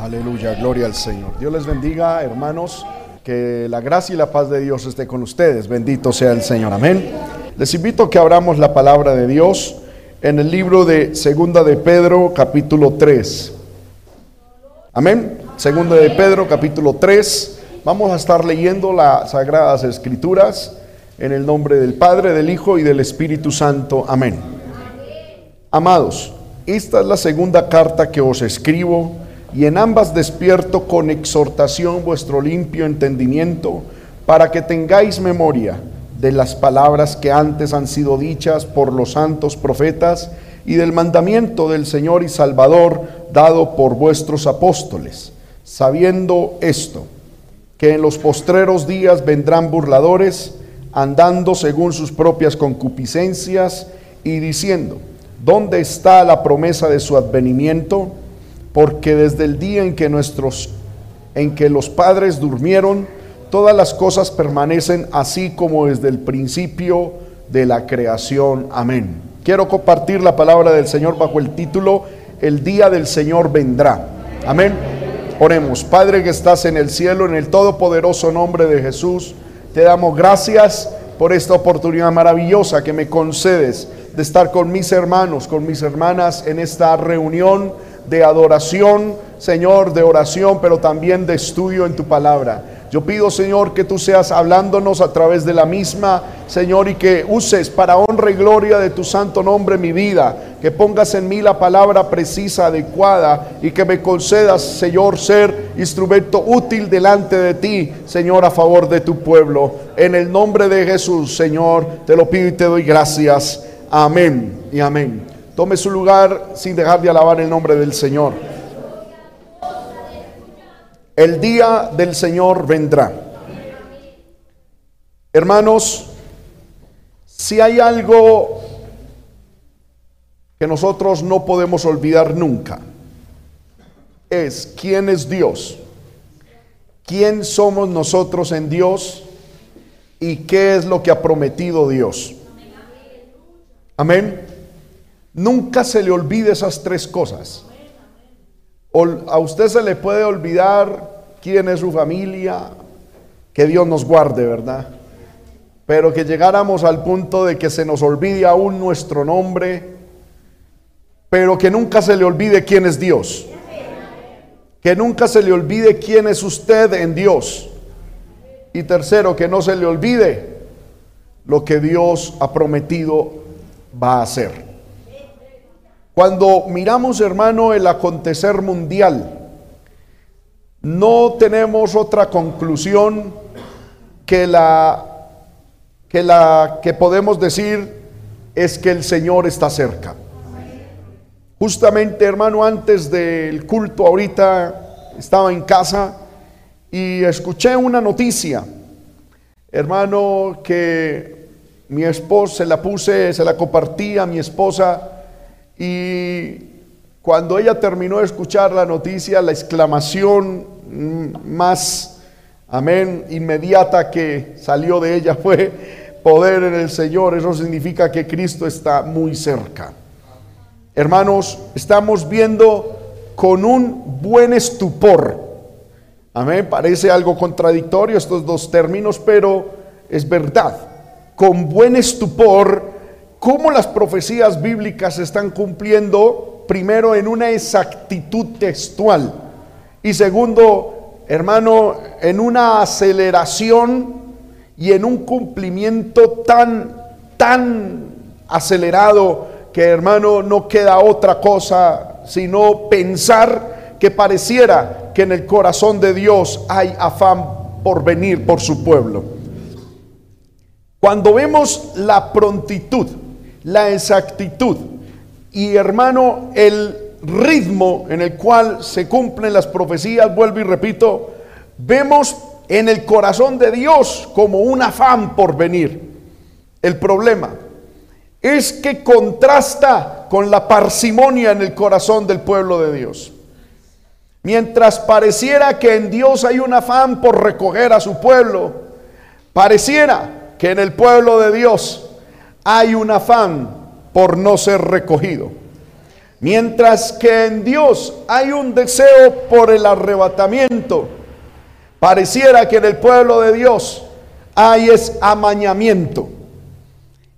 Aleluya, gloria al Señor. Dios les bendiga, hermanos. Que la gracia y la paz de Dios esté con ustedes. Bendito sea el Señor. Amén. Les invito a que abramos la palabra de Dios en el libro de Segunda de Pedro, capítulo 3. Amén. Segunda de Pedro, capítulo 3. Vamos a estar leyendo las sagradas escrituras en el nombre del Padre, del Hijo y del Espíritu Santo. Amén. Amados, esta es la segunda carta que os escribo y en ambas despierto con exhortación vuestro limpio entendimiento para que tengáis memoria de las palabras que antes han sido dichas por los santos profetas y del mandamiento del Señor y Salvador dado por vuestros apóstoles, sabiendo esto, que en los postreros días vendrán burladores, andando según sus propias concupiscencias y diciendo, ¿dónde está la promesa de su advenimiento? Porque desde el día en que nuestros en que los padres durmieron, todas las cosas permanecen así como desde el principio de la creación. Amén. Quiero compartir la palabra del Señor bajo el título El día del Señor vendrá. Amén. Oremos, Padre que estás en el cielo, en el todopoderoso nombre de Jesús, te damos gracias por esta oportunidad maravillosa que me concedes de estar con mis hermanos, con mis hermanas en esta reunión de adoración, Señor, de oración, pero también de estudio en tu palabra. Yo pido, Señor, que tú seas hablándonos a través de la misma, Señor, y que uses para honra y gloria de tu santo nombre mi vida, que pongas en mí la palabra precisa, adecuada, y que me concedas, Señor, ser instrumento útil delante de ti, Señor, a favor de tu pueblo. En el nombre de Jesús, Señor, te lo pido y te doy gracias. Amén y amén. Tome su lugar sin dejar de alabar el nombre del Señor. El día del Señor vendrá. Hermanos, si hay algo que nosotros no podemos olvidar nunca, es quién es Dios, quién somos nosotros en Dios y qué es lo que ha prometido Dios. Amén. Nunca se le olvide esas tres cosas. A usted se le puede olvidar quién es su familia, que Dios nos guarde, ¿verdad? Pero que llegáramos al punto de que se nos olvide aún nuestro nombre, pero que nunca se le olvide quién es Dios. Que nunca se le olvide quién es usted en Dios. Y tercero, que no se le olvide lo que Dios ha prometido va a hacer. Cuando miramos, hermano, el acontecer mundial, no tenemos otra conclusión que la que la que podemos decir es que el Señor está cerca. Justamente, hermano, antes del culto ahorita estaba en casa y escuché una noticia, hermano, que mi esposa se la puse, se la compartí a mi esposa y cuando ella terminó de escuchar la noticia, la exclamación más, amén, inmediata que salió de ella fue poder en el Señor. Eso significa que Cristo está muy cerca. Hermanos, estamos viendo con un buen estupor. Amén, parece algo contradictorio estos dos términos, pero es verdad. Con buen estupor cómo las profecías bíblicas se están cumpliendo, primero en una exactitud textual y segundo, hermano, en una aceleración y en un cumplimiento tan, tan acelerado que hermano no queda otra cosa sino pensar que pareciera que en el corazón de Dios hay afán por venir por su pueblo. Cuando vemos la prontitud, la exactitud y hermano, el ritmo en el cual se cumplen las profecías, vuelvo y repito, vemos en el corazón de Dios como un afán por venir. El problema es que contrasta con la parsimonia en el corazón del pueblo de Dios. Mientras pareciera que en Dios hay un afán por recoger a su pueblo, pareciera que en el pueblo de Dios hay un afán por no ser recogido. Mientras que en Dios hay un deseo por el arrebatamiento, pareciera que en el pueblo de Dios hay es amañamiento.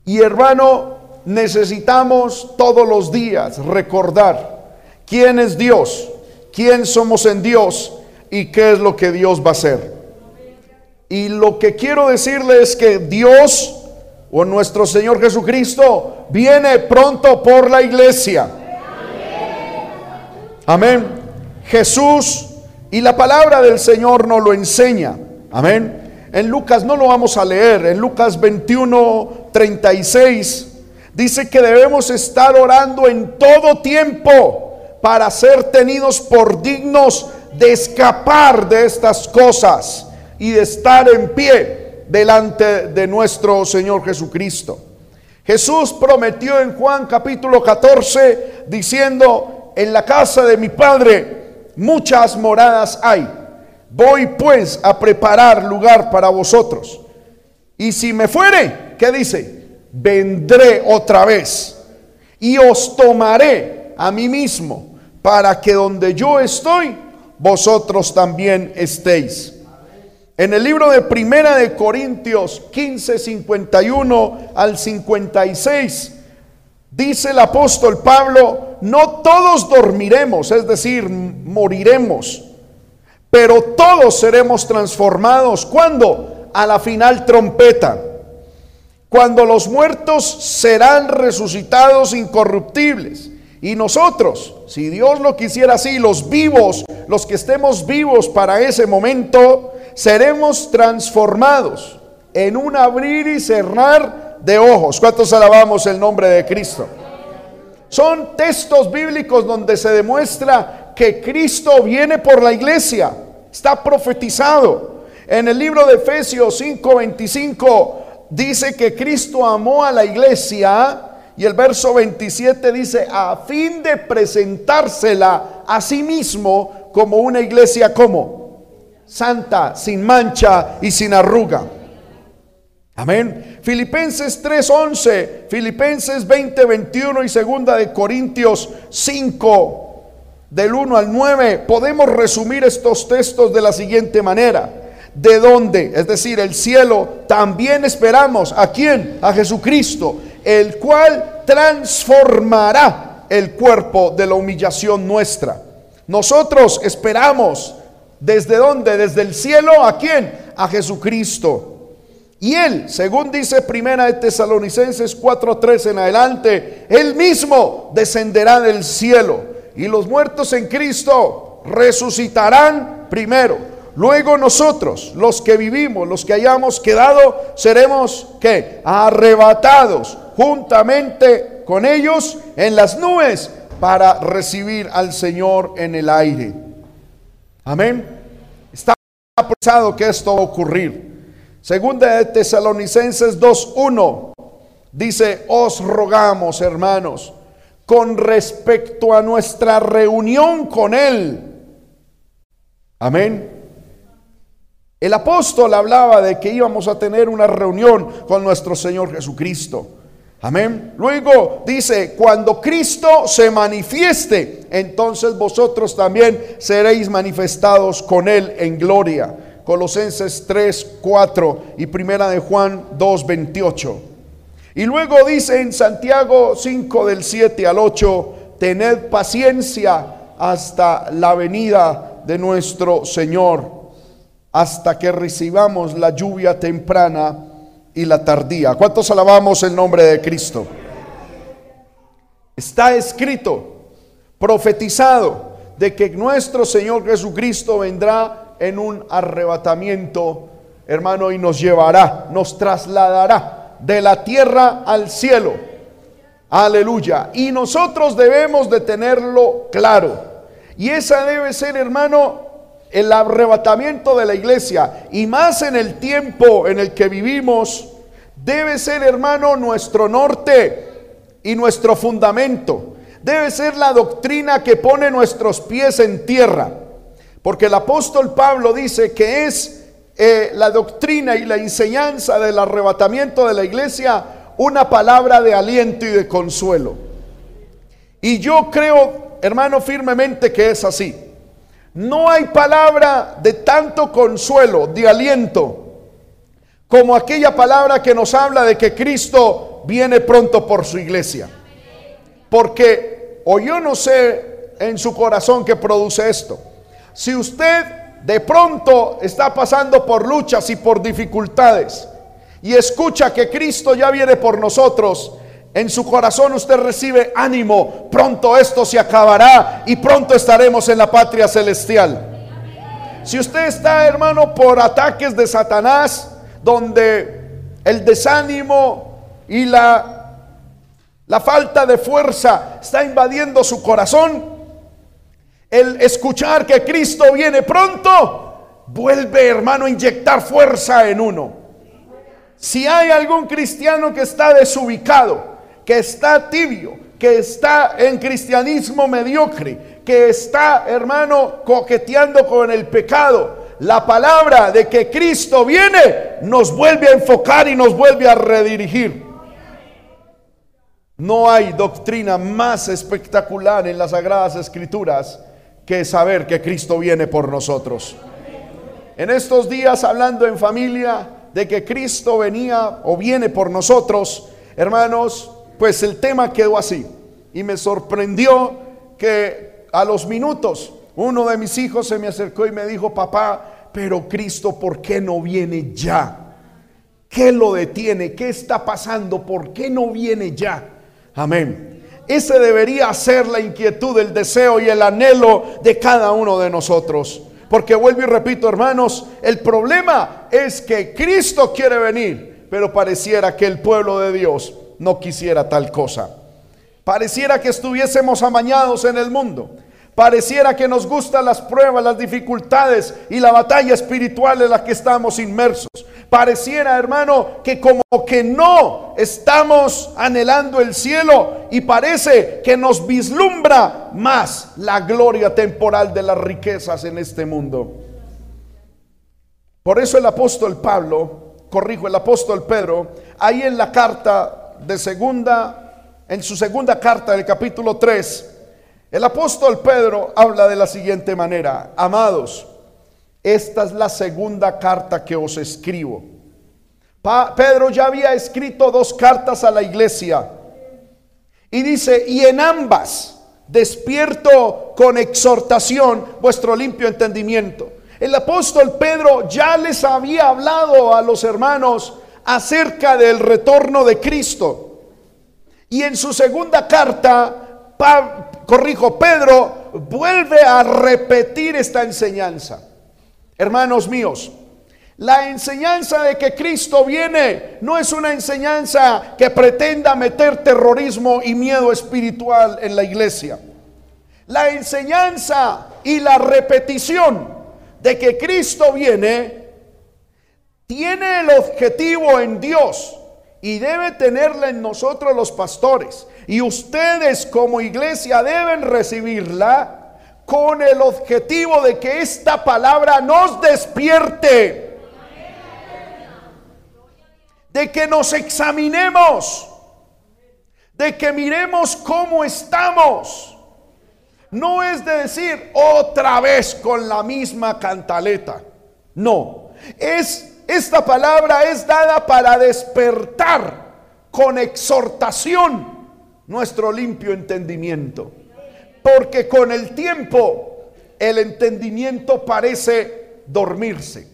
Y hermano, necesitamos todos los días recordar quién es Dios, quién somos en Dios y qué es lo que Dios va a hacer. Y lo que quiero decirle es que Dios o nuestro Señor Jesucristo viene pronto por la iglesia. Amén. Jesús y la palabra del Señor nos lo enseña. Amén. En Lucas no lo vamos a leer. En Lucas 21, 36 dice que debemos estar orando en todo tiempo para ser tenidos por dignos de escapar de estas cosas y de estar en pie delante de nuestro Señor Jesucristo. Jesús prometió en Juan capítulo 14 diciendo, en la casa de mi Padre muchas moradas hay. Voy pues a preparar lugar para vosotros. Y si me fuere, ¿qué dice? Vendré otra vez y os tomaré a mí mismo para que donde yo estoy, vosotros también estéis. En el libro de Primera de Corintios 15, 51 al 56, dice el apóstol Pablo, no todos dormiremos, es decir, moriremos, pero todos seremos transformados. ¿Cuándo? A la final trompeta. Cuando los muertos serán resucitados incorruptibles. Y nosotros, si Dios lo quisiera así, los vivos, los que estemos vivos para ese momento, seremos transformados en un abrir y cerrar de ojos. ¿Cuántos alabamos el nombre de Cristo? Son textos bíblicos donde se demuestra que Cristo viene por la iglesia. Está profetizado. En el libro de Efesios 5:25 dice que Cristo amó a la iglesia y el verso 27 dice a fin de presentársela a sí mismo como una iglesia como santa, sin mancha y sin arruga. Amén. Filipenses 3:11, Filipenses 20:21 y segunda de Corintios 5 del 1 al 9, podemos resumir estos textos de la siguiente manera. De donde, es decir, el cielo, también esperamos a quién? A Jesucristo, el cual transformará el cuerpo de la humillación nuestra. Nosotros esperamos desde dónde? Desde el cielo a quién? A Jesucristo y él, según dice Primera de Tesalonicenses 4:3 en adelante, él mismo descenderá del cielo y los muertos en Cristo resucitarán primero. Luego nosotros, los que vivimos, los que hayamos quedado, seremos que arrebatados juntamente con ellos en las nubes para recibir al Señor en el aire. Amén. Está pensado que esto va a ocurrir. Segunda de Tesalonicenses 2.1 dice, os rogamos hermanos, con respecto a nuestra reunión con Él. Amén. El apóstol hablaba de que íbamos a tener una reunión con nuestro Señor Jesucristo. Amén. Luego dice, cuando Cristo se manifieste, entonces vosotros también seréis manifestados con Él en gloria. Colosenses 3, 4 y Primera de Juan 2, 28. Y luego dice en Santiago 5 del 7 al 8, tened paciencia hasta la venida de nuestro Señor, hasta que recibamos la lluvia temprana y la tardía. ¿Cuántos alabamos el nombre de Cristo? Está escrito, profetizado, de que nuestro Señor Jesucristo vendrá en un arrebatamiento, hermano, y nos llevará, nos trasladará de la tierra al cielo. Aleluya. Y nosotros debemos de tenerlo claro. Y esa debe ser, hermano, el arrebatamiento de la iglesia. Y más en el tiempo en el que vivimos, debe ser, hermano, nuestro norte y nuestro fundamento. Debe ser la doctrina que pone nuestros pies en tierra. Porque el apóstol Pablo dice que es eh, la doctrina y la enseñanza del arrebatamiento de la iglesia una palabra de aliento y de consuelo. Y yo creo, hermano, firmemente que es así. No hay palabra de tanto consuelo, de aliento, como aquella palabra que nos habla de que Cristo viene pronto por su iglesia. Porque, o yo no sé en su corazón que produce esto, si usted de pronto está pasando por luchas y por dificultades y escucha que Cristo ya viene por nosotros, en su corazón usted recibe ánimo, pronto esto se acabará y pronto estaremos en la patria celestial. Si usted está, hermano, por ataques de Satanás, donde el desánimo y la, la falta de fuerza está invadiendo su corazón, el escuchar que Cristo viene pronto, vuelve, hermano, a inyectar fuerza en uno. Si hay algún cristiano que está desubicado, que está tibio, que está en cristianismo mediocre, que está, hermano, coqueteando con el pecado, la palabra de que Cristo viene nos vuelve a enfocar y nos vuelve a redirigir. No hay doctrina más espectacular en las sagradas escrituras que saber que Cristo viene por nosotros. En estos días hablando en familia de que Cristo venía o viene por nosotros, hermanos, pues el tema quedó así. Y me sorprendió que a los minutos uno de mis hijos se me acercó y me dijo, papá, pero Cristo, ¿por qué no viene ya? ¿Qué lo detiene? ¿Qué está pasando? ¿Por qué no viene ya? Amén. Ese debería ser la inquietud, el deseo y el anhelo de cada uno de nosotros. Porque vuelvo y repito, hermanos, el problema es que Cristo quiere venir, pero pareciera que el pueblo de Dios no quisiera tal cosa. Pareciera que estuviésemos amañados en el mundo. Pareciera que nos gustan las pruebas, las dificultades y la batalla espiritual en la que estamos inmersos. Pareciera, hermano, que como que no estamos anhelando el cielo y parece que nos vislumbra más la gloria temporal de las riquezas en este mundo. Por eso el apóstol Pablo, corrijo, el apóstol Pedro, ahí en la carta de segunda, en su segunda carta del capítulo 3, el apóstol Pedro habla de la siguiente manera, amados, esta es la segunda carta que os escribo. Pedro ya había escrito dos cartas a la iglesia y dice, y en ambas despierto con exhortación vuestro limpio entendimiento. El apóstol Pedro ya les había hablado a los hermanos acerca del retorno de Cristo. Y en su segunda carta, corrijo, Pedro vuelve a repetir esta enseñanza. Hermanos míos, la enseñanza de que Cristo viene no es una enseñanza que pretenda meter terrorismo y miedo espiritual en la iglesia. La enseñanza y la repetición de que Cristo viene tiene el objetivo en Dios y debe tenerla en nosotros los pastores. Y ustedes como iglesia deben recibirla con el objetivo de que esta palabra nos despierte. De que nos examinemos. De que miremos cómo estamos. No es de decir otra vez con la misma cantaleta. No. Es esta palabra es dada para despertar con exhortación nuestro limpio entendimiento. Porque con el tiempo el entendimiento parece dormirse.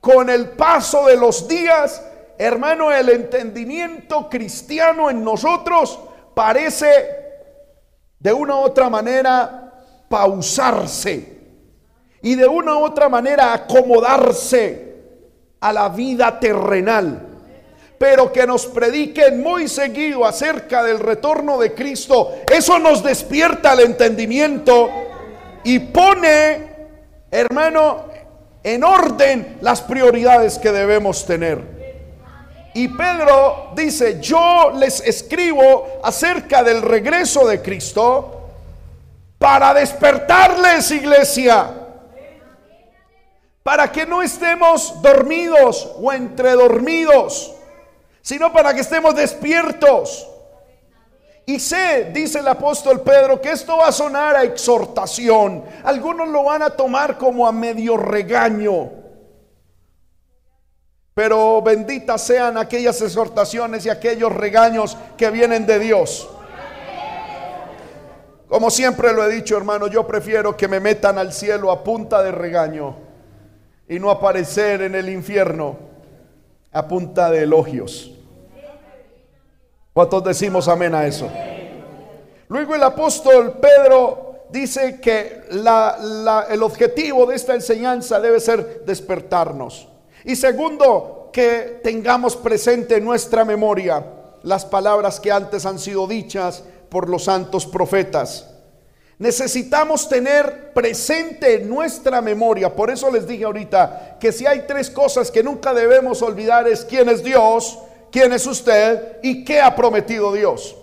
Con el paso de los días, hermano, el entendimiento cristiano en nosotros parece de una u otra manera pausarse y de una u otra manera acomodarse a la vida terrenal pero que nos prediquen muy seguido acerca del retorno de Cristo, eso nos despierta el entendimiento y pone, hermano, en orden las prioridades que debemos tener. Y Pedro dice, yo les escribo acerca del regreso de Cristo para despertarles, iglesia para que no estemos dormidos o entre dormidos, sino para que estemos despiertos Y sé, dice el apóstol Pedro, que esto va a sonar a exhortación. Algunos lo van a tomar como a medio regaño. Pero benditas sean aquellas exhortaciones y aquellos regaños que vienen de Dios. Como siempre lo he dicho, hermano, yo prefiero que me metan al cielo a punta de regaño y no aparecer en el infierno a punta de elogios. ¿Cuántos decimos amén a eso? Luego el apóstol Pedro dice que el objetivo de esta enseñanza debe ser despertarnos. Y segundo, que tengamos presente en nuestra memoria las palabras que antes han sido dichas por los santos profetas. Necesitamos tener presente en nuestra memoria, por eso les dije ahorita que si hay tres cosas que nunca debemos olvidar es quién es Dios, quién es usted y qué ha prometido Dios.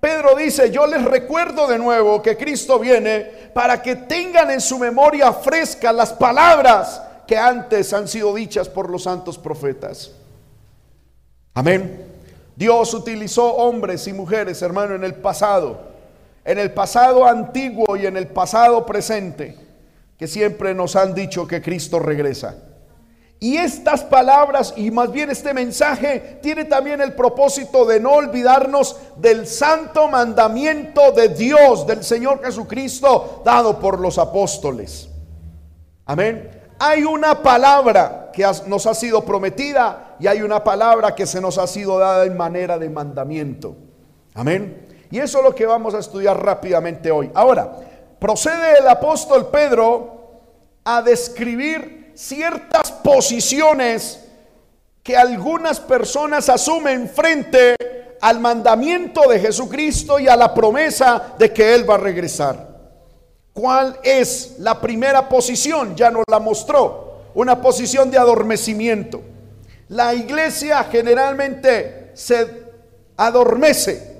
Pedro dice, yo les recuerdo de nuevo que Cristo viene para que tengan en su memoria fresca las palabras que antes han sido dichas por los santos profetas. Amén. Dios utilizó hombres y mujeres, hermano, en el pasado, en el pasado antiguo y en el pasado presente, que siempre nos han dicho que Cristo regresa. Y estas palabras y más bien este mensaje tiene también el propósito de no olvidarnos del santo mandamiento de Dios, del Señor Jesucristo, dado por los apóstoles. Amén. Hay una palabra que nos ha sido prometida y hay una palabra que se nos ha sido dada en manera de mandamiento. Amén. Y eso es lo que vamos a estudiar rápidamente hoy. Ahora, procede el apóstol Pedro a describir ciertas posiciones que algunas personas asumen frente al mandamiento de Jesucristo y a la promesa de que Él va a regresar. ¿Cuál es la primera posición? Ya nos la mostró. Una posición de adormecimiento. La iglesia generalmente se adormece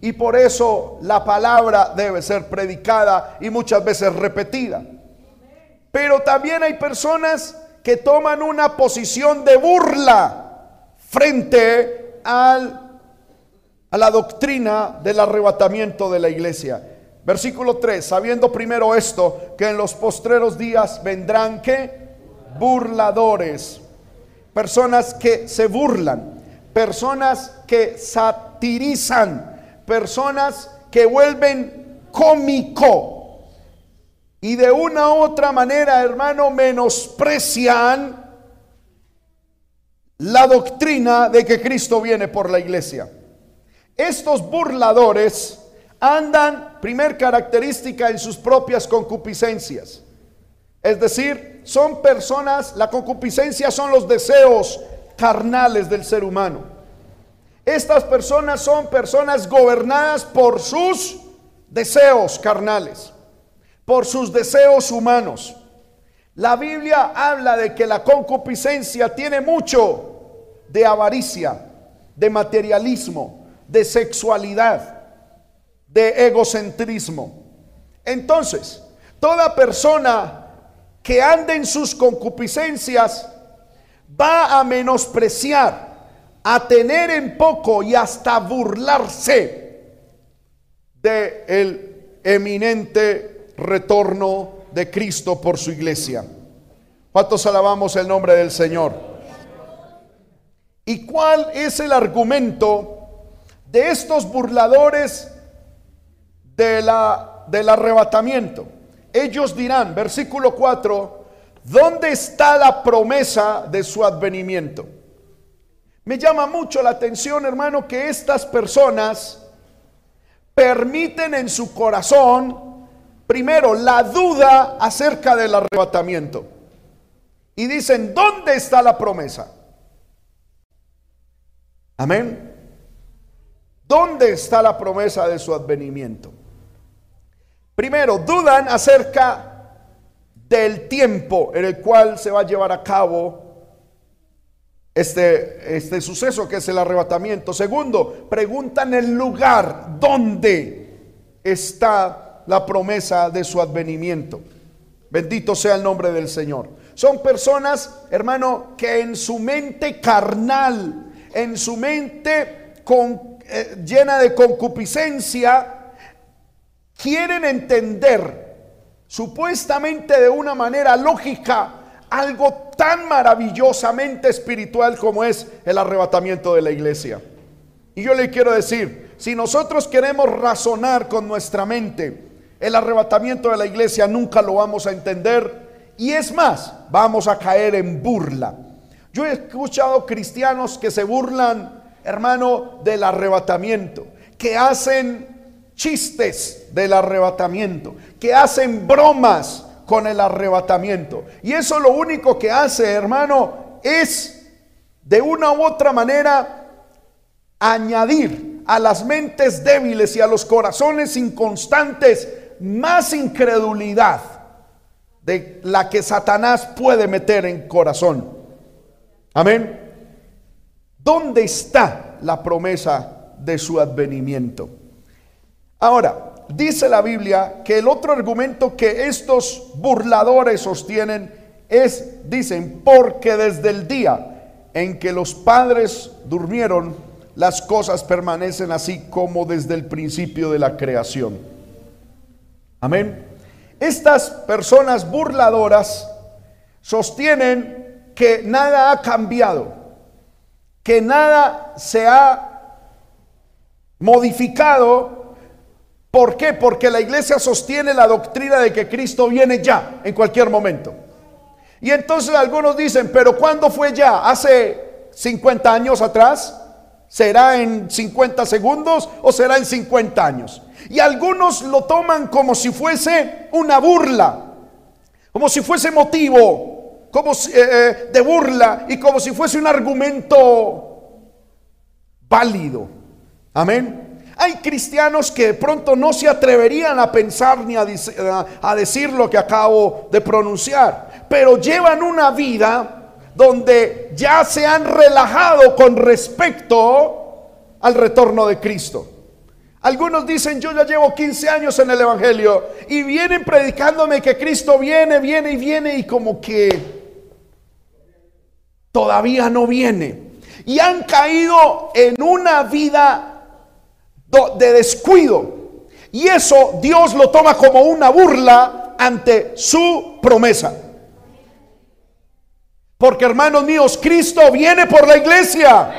y por eso la palabra debe ser predicada y muchas veces repetida. Pero también hay personas que toman una posición de burla frente a la doctrina del arrebatamiento de la iglesia. Versículo 3, sabiendo primero esto, que en los postreros días vendrán que burladores, personas que se burlan, personas que satirizan, personas que vuelven cómico y de una u otra manera, hermano, menosprecian la doctrina de que Cristo viene por la iglesia. Estos burladores andan, primer característica, en sus propias concupiscencias. Es decir, son personas, la concupiscencia son los deseos carnales del ser humano. Estas personas son personas gobernadas por sus deseos carnales por sus deseos humanos. La Biblia habla de que la concupiscencia tiene mucho de avaricia, de materialismo, de sexualidad, de egocentrismo. Entonces, toda persona que ande en sus concupiscencias va a menospreciar, a tener en poco y hasta burlarse de el eminente retorno de Cristo por su iglesia. ¿Cuántos alabamos el nombre del Señor? ¿Y cuál es el argumento de estos burladores de la, del arrebatamiento? Ellos dirán, versículo 4, ¿dónde está la promesa de su advenimiento? Me llama mucho la atención, hermano, que estas personas permiten en su corazón primero la duda acerca del arrebatamiento. Y dicen, ¿dónde está la promesa? Amén. ¿Dónde está la promesa de su advenimiento? Primero, dudan acerca del tiempo en el cual se va a llevar a cabo este, este suceso que es el arrebatamiento. Segundo, preguntan el lugar donde está la promesa de su advenimiento. Bendito sea el nombre del Señor. Son personas, hermano, que en su mente carnal, en su mente con eh, llena de concupiscencia, quieren entender supuestamente de una manera lógica algo tan maravillosamente espiritual como es el arrebatamiento de la iglesia. Y yo le quiero decir, si nosotros queremos razonar con nuestra mente el arrebatamiento de la iglesia, nunca lo vamos a entender. Y es más, vamos a caer en burla. Yo he escuchado cristianos que se burlan, hermano, del arrebatamiento, que hacen chistes del arrebatamiento, que hacen bromas con el arrebatamiento. Y eso lo único que hace, hermano, es de una u otra manera añadir a las mentes débiles y a los corazones inconstantes más incredulidad de la que Satanás puede meter en corazón. Amén. ¿Dónde está la promesa de su advenimiento? Ahora, dice la Biblia que el otro argumento que estos burladores sostienen es, dicen, porque desde el día en que los padres durmieron, las cosas permanecen así como desde el principio de la creación. Amén. Estas personas burladoras sostienen que nada ha cambiado, que nada se ha modificado ¿Por qué? Porque la iglesia sostiene la doctrina de que Cristo viene ya, en cualquier momento. Y entonces algunos dicen, pero ¿cuándo fue ya? ¿Hace 50 años atrás? ¿Será en 50 segundos o será en 50 años? Y algunos lo toman como si fuese una burla, como si fuese motivo, como eh, eh, de burla y como si fuese un argumento válido. Amén. Hay cristianos que de pronto no se atreverían a pensar ni a, decir lo que acabo de pronunciar, pero llevan una vida donde ya se han relajado con respecto al retorno de Cristo. Algunos dicen, yo ya llevo 15 años en el Evangelio y vienen predicándome que Cristo viene, viene y viene y como que todavía no viene. Y han caído en una vida de descuido. Y eso Dios lo toma como una burla ante su promesa. Porque hermanos míos, Cristo viene por la iglesia.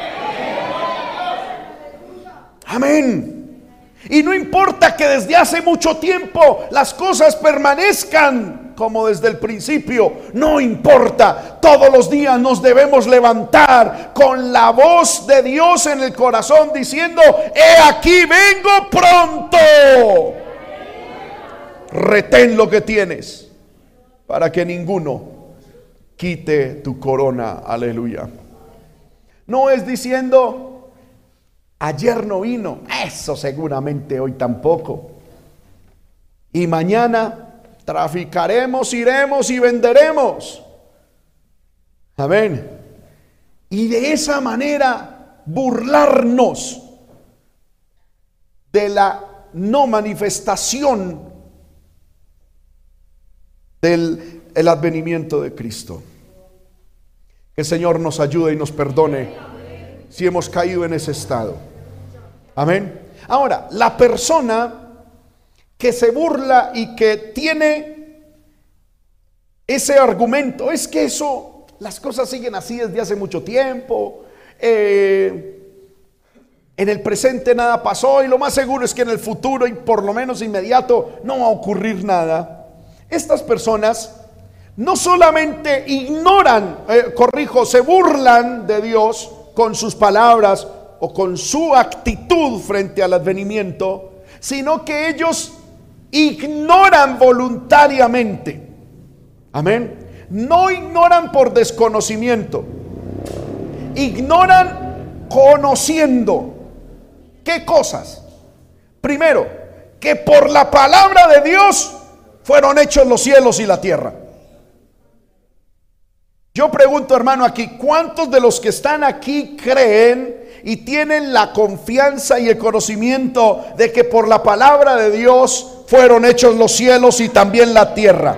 Amén. Y no importa que desde hace mucho tiempo las cosas permanezcan como desde el principio. No importa, todos los días nos debemos levantar con la voz de Dios en el corazón diciendo, he aquí vengo pronto. Retén lo que tienes para que ninguno quite tu corona. Aleluya. No es diciendo, ayer no vino, eso seguramente hoy tampoco. Y mañana Traficaremos, iremos y venderemos. Amén. Y de esa manera burlarnos de la no manifestación del el advenimiento de Cristo. Que el Señor nos ayude y nos perdone si hemos caído en ese estado. Amén. Ahora, la persona que se burla y que tiene ese argumento. Es que eso, las cosas siguen así desde hace mucho tiempo. Eh, en el presente nada pasó y lo más seguro es que en el futuro y por lo menos inmediato no va a ocurrir nada. Estas personas no solamente ignoran, eh, corrijo, se burlan de Dios con sus palabras o con su actitud frente al advenimiento, sino que ellos ignoran voluntariamente. Amén. No ignoran por desconocimiento. Ignoran conociendo. ¿Qué cosas? Primero, que por la palabra de Dios fueron hechos los cielos y la tierra. Yo pregunto, hermano, aquí, ¿cuántos de los que están aquí creen y tienen la confianza y el conocimiento de que por la palabra de Dios fueron hechos los cielos y también la tierra.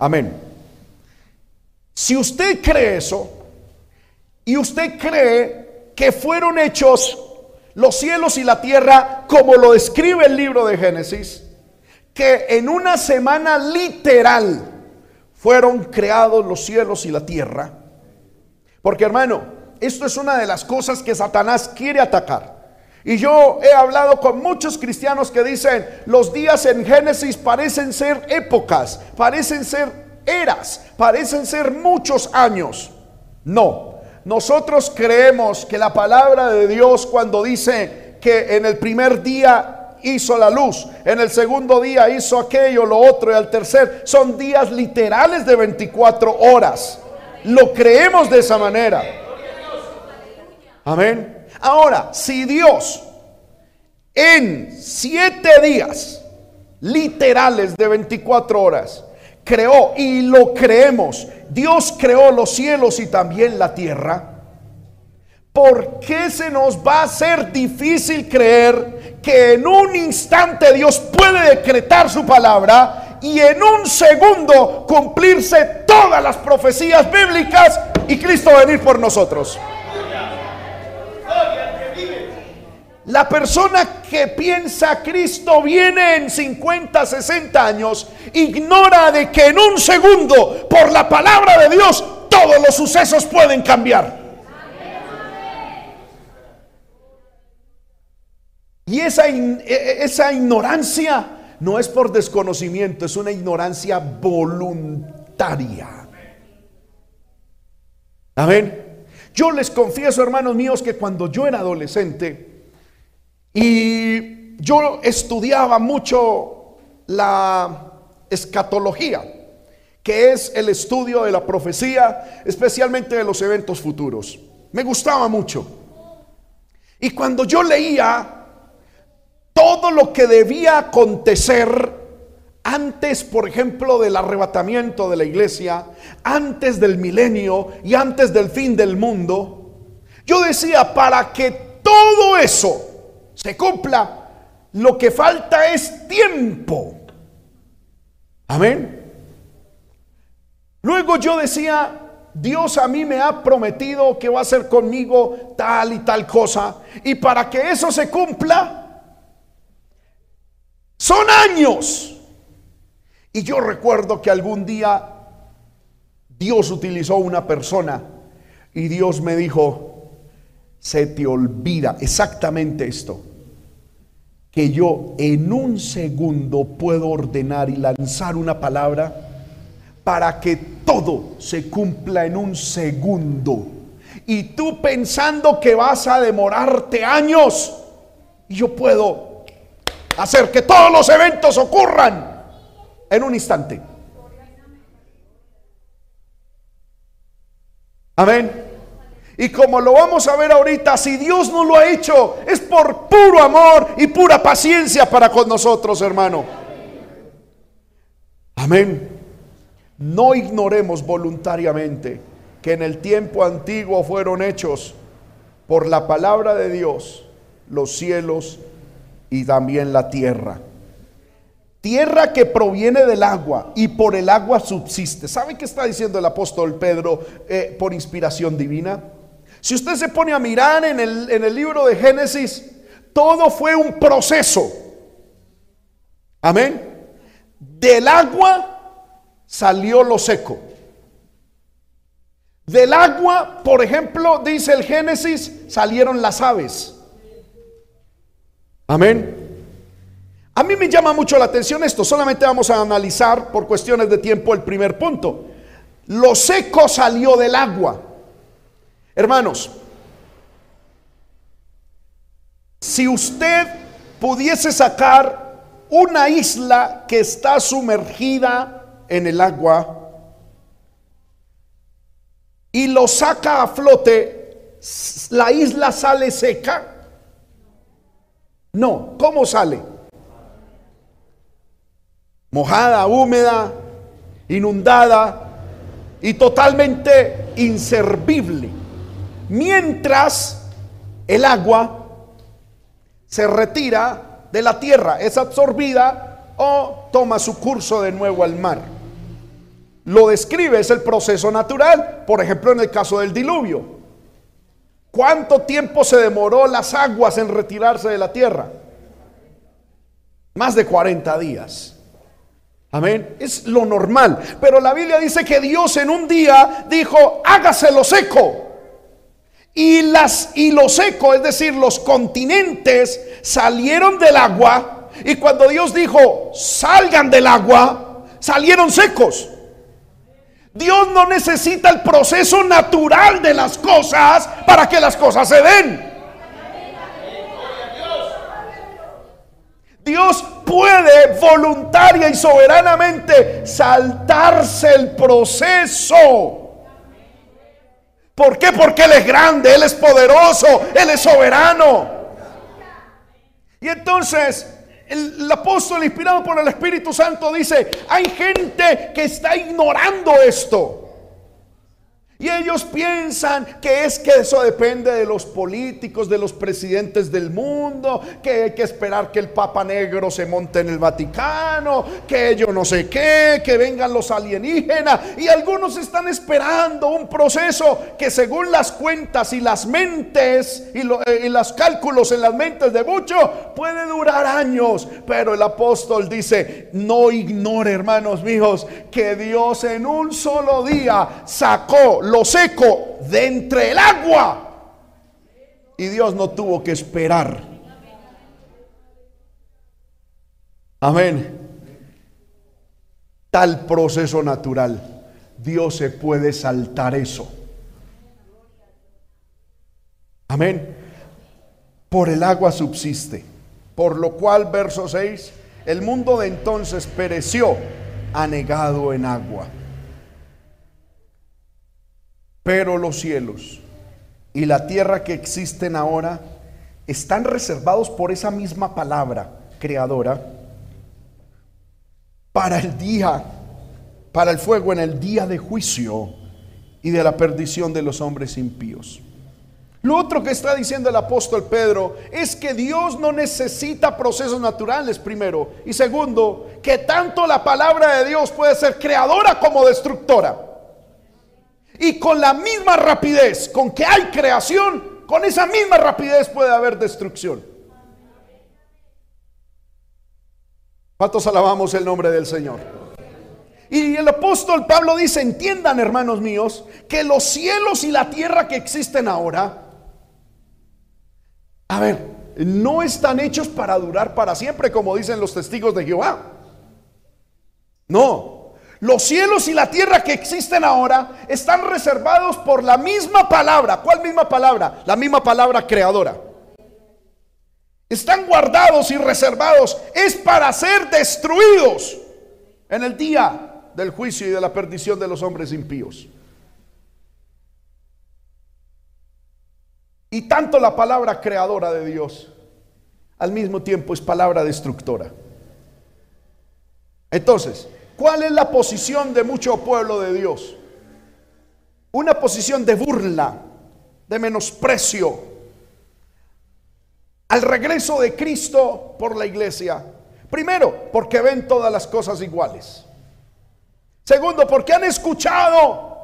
Amén. Si usted cree eso y usted cree que fueron hechos los cielos y la tierra como lo describe el libro de Génesis, que en una semana literal fueron creados los cielos y la tierra. Porque hermano, esto es una de las cosas que Satanás quiere atacar. Y yo he hablado con muchos cristianos que dicen, los días en Génesis parecen ser épocas, parecen ser eras, parecen ser muchos años. No, nosotros creemos que la palabra de Dios cuando dice que en el primer día hizo la luz, en el segundo día hizo aquello, lo otro y al tercer, son días literales de 24 horas. Lo creemos de esa manera. Amén. Ahora, si Dios en siete días literales de 24 horas creó y lo creemos, Dios creó los cielos y también la tierra, ¿por qué se nos va a hacer difícil creer que en un instante Dios puede decretar su palabra y en un segundo cumplirse todas las profecías bíblicas y Cristo venir por nosotros? La persona que piensa Cristo viene en 50, 60 años, ignora de que en un segundo, por la palabra de Dios, todos los sucesos pueden cambiar. Y esa, e, e, esa ignorancia no es por desconocimiento, es una ignorancia voluntaria. Amén. Yo les confieso, hermanos míos, que cuando yo era adolescente, y yo estudiaba mucho la escatología, que es el estudio de la profecía, especialmente de los eventos futuros. Me gustaba mucho. Y cuando yo leía todo lo que debía acontecer antes, por ejemplo, del arrebatamiento de la iglesia, antes del milenio y antes del fin del mundo, yo decía, para que todo eso se cumpla, lo que falta es tiempo. Amén. Luego yo decía, Dios a mí me ha prometido que va a hacer conmigo tal y tal cosa. Y para que eso se cumpla, son años. Y yo recuerdo que algún día Dios utilizó una persona y Dios me dijo, se te olvida exactamente esto, que yo en un segundo puedo ordenar y lanzar una palabra para que todo se cumpla en un segundo. Y tú pensando que vas a demorarte años, yo puedo hacer que todos los eventos ocurran en un instante. Amén. Y como lo vamos a ver ahorita, si Dios no lo ha hecho, es por puro amor y pura paciencia para con nosotros, hermano. Amén. No ignoremos voluntariamente que en el tiempo antiguo fueron hechos por la palabra de Dios los cielos y también la tierra. Tierra que proviene del agua y por el agua subsiste. ¿Sabe qué está diciendo el apóstol Pedro eh, por inspiración divina? Si usted se pone a mirar en el, en el libro de Génesis, todo fue un proceso. Amén. Del agua salió lo seco. Del agua, por ejemplo, dice el Génesis, salieron las aves. Amén. A mí me llama mucho la atención esto. Solamente vamos a analizar por cuestiones de tiempo el primer punto. Lo seco salió del agua. Hermanos, si usted pudiese sacar una isla que está sumergida en el agua y lo saca a flote, ¿la isla sale seca? No, ¿cómo sale? Mojada, húmeda, inundada y totalmente inservible mientras el agua se retira de la tierra, es absorbida o toma su curso de nuevo al mar. Lo describe, es el proceso natural, por ejemplo en el caso del diluvio. ¿Cuánto tiempo se demoró las aguas en retirarse de la tierra? Más de 40 días. Amén. Es lo normal. Pero la Biblia dice que Dios en un día dijo, hágase lo seco. Y, las, y lo seco, es decir, los continentes salieron del agua. Y cuando Dios dijo, salgan del agua, salieron secos. Dios no necesita el proceso natural de las cosas para que las cosas se den. Dios puede voluntaria y soberanamente saltarse el proceso. ¿Por qué? Porque Él es grande, Él es poderoso, Él es soberano. Y entonces el, apóstol inspirado por el Espíritu Santo dice, hay gente que está ignorando esto. Y ellos piensan que es que eso depende de los políticos, de los presidentes del mundo, que hay que esperar que el Papa Negro se monte en el Vaticano, que yo no sé qué, que vengan los alienígenas. Y algunos están esperando un proceso que según las cuentas y las mentes y, eh, y los cálculos en las mentes de muchos puede durar años. Pero el apóstol dice, no ignore hermanos míos, que Dios en un solo día sacó lo seco de entre el agua. Y Dios no tuvo que esperar. Amén. Tal proceso natural. Dios se puede saltar eso. Amén. Por el agua subsiste. Por lo cual, verso 6, el mundo de entonces pereció anegado en agua. Pero los cielos y la tierra que existen ahora están reservados por esa misma palabra creadora para el día, para el fuego en el día de juicio y de la perdición de los hombres impíos. Lo otro que está diciendo el apóstol Pedro es que Dios no necesita procesos naturales, primero. Y segundo, que tanto la palabra de Dios puede ser creadora como destructora. Y con la misma rapidez con que hay creación, con esa misma rapidez puede haber destrucción. ¿Cuántos alabamos el nombre del Señor? Y el apóstol Pablo dice, entiendan hermanos míos, que los cielos y la tierra que existen ahora, a ver, no están hechos para durar para siempre, como dicen los testigos de Jehová. No, los cielos y la tierra que existen ahora están reservados por la misma palabra. ¿Cuál misma palabra? La misma palabra creadora. Están guardados y reservados. Es para ser destruidos en el día del juicio y de la perdición de los hombres impíos. Y tanto la palabra creadora de Dios al mismo tiempo es palabra destructora. Entonces, ¿Cuál es la posición de mucho pueblo de Dios? Una posición de burla, de menosprecio. Al regreso de Cristo por la iglesia. Primero, porque ven todas las cosas iguales. Segundo, porque han escuchado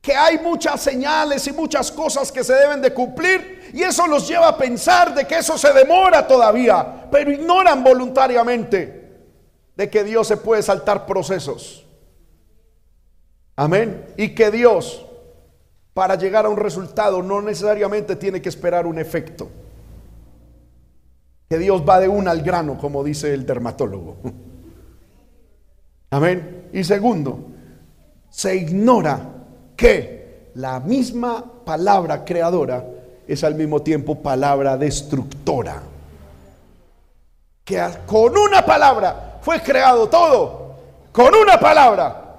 que hay muchas señales y muchas cosas que se deben de cumplir y eso los lleva a pensar de que eso se demora todavía, pero ignoran voluntariamente de que Dios se puede saltar procesos. Amén. Y que Dios, para llegar a un resultado, no necesariamente tiene que esperar un efecto. Que Dios va de una al grano, como dice el dermatólogo. Amén. Y segundo, se ignora que la misma palabra creadora es al mismo tiempo palabra destructora. Que con una palabra fue creado todo. Con una palabra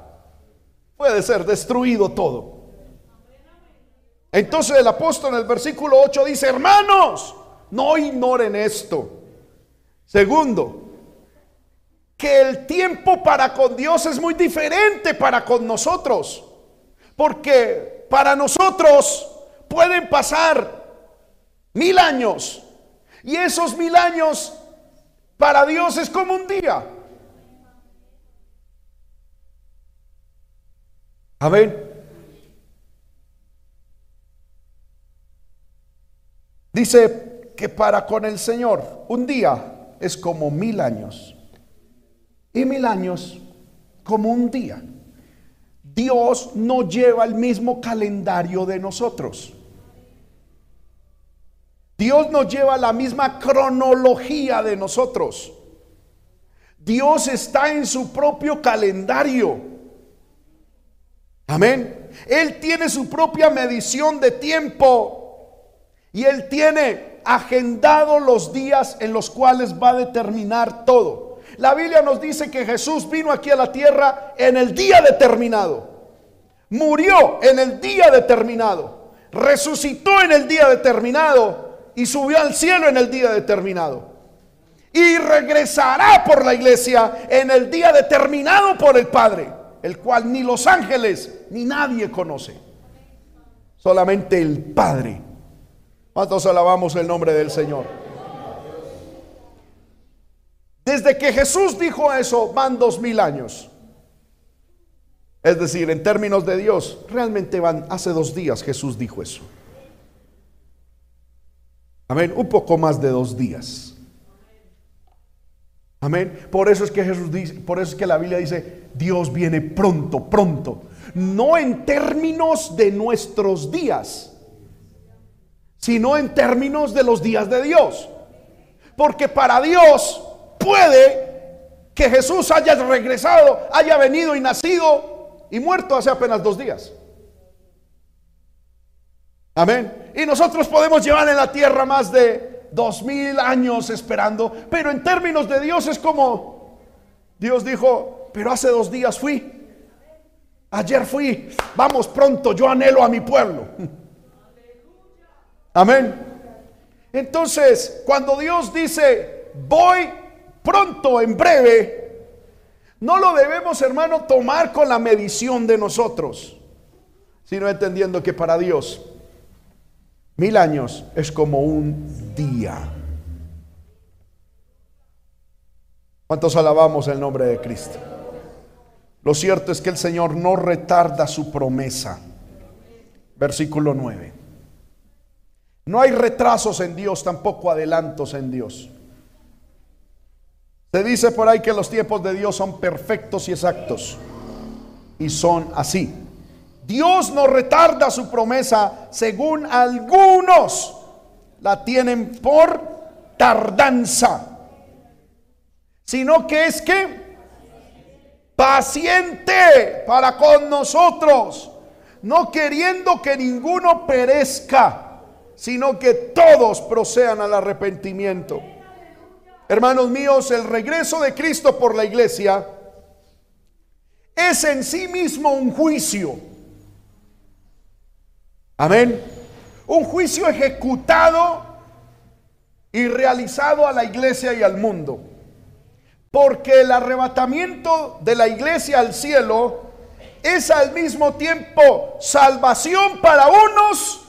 puede ser destruido todo. Entonces el apóstol en el versículo 8 dice, hermanos, no ignoren esto. Segundo, que el tiempo para con Dios es muy diferente para con nosotros. Porque para nosotros pueden pasar mil años. Y esos mil años para Dios es como un día. Amén. Dice que para con el Señor un día es como mil años y mil años como un día. Dios no lleva el mismo calendario de nosotros. Dios no lleva la misma cronología de nosotros. Dios está en su propio calendario. Amén. Él tiene su propia medición de tiempo y Él tiene agendado los días en los cuales va a determinar todo. La Biblia nos dice que Jesús vino aquí a la tierra en el día determinado. Murió en el día determinado. Resucitó en el día determinado. Y subió al cielo en el día determinado. Y regresará por la iglesia en el día determinado por el Padre. El cual ni los ángeles ni nadie conoce. Solamente el Padre. ¿Cuántos alabamos el nombre del Señor? Desde que Jesús dijo eso, van dos mil años. Es decir, en términos de Dios, realmente van, hace dos días Jesús dijo eso. Amén, un poco más de dos días. Amén. Por eso es que Jesús dice, por eso es que la Biblia dice, Dios viene pronto, pronto. No en términos de nuestros días, sino en términos de los días de Dios. Porque para Dios puede que Jesús haya regresado, haya venido y nacido y muerto hace apenas dos días. Amén. Y nosotros podemos llevar en la tierra más de dos mil años esperando, pero en términos de Dios es como Dios dijo, pero hace dos días fui, ayer fui, vamos pronto, yo anhelo a mi pueblo. Amén. Entonces, cuando Dios dice, voy pronto, en breve, no lo debemos, hermano, tomar con la medición de nosotros, sino entendiendo que para Dios mil años es como un día. ¿Cuántos alabamos el nombre de Cristo? Lo cierto es que el Señor no retarda su promesa. Versículo 9. No hay retrasos en Dios, tampoco adelantos en Dios. Se dice por ahí que los tiempos de Dios son perfectos y exactos. Y son así. Dios no retarda su promesa según algunos la tienen por tardanza. Sino que es que paciente para con nosotros, no queriendo que ninguno perezca, sino que todos procedan al arrepentimiento. Hermanos míos, el regreso de Cristo por la iglesia es en sí mismo un juicio. Amén. Un juicio ejecutado y realizado a la iglesia y al mundo. Porque el arrebatamiento de la iglesia al cielo es al mismo tiempo salvación para unos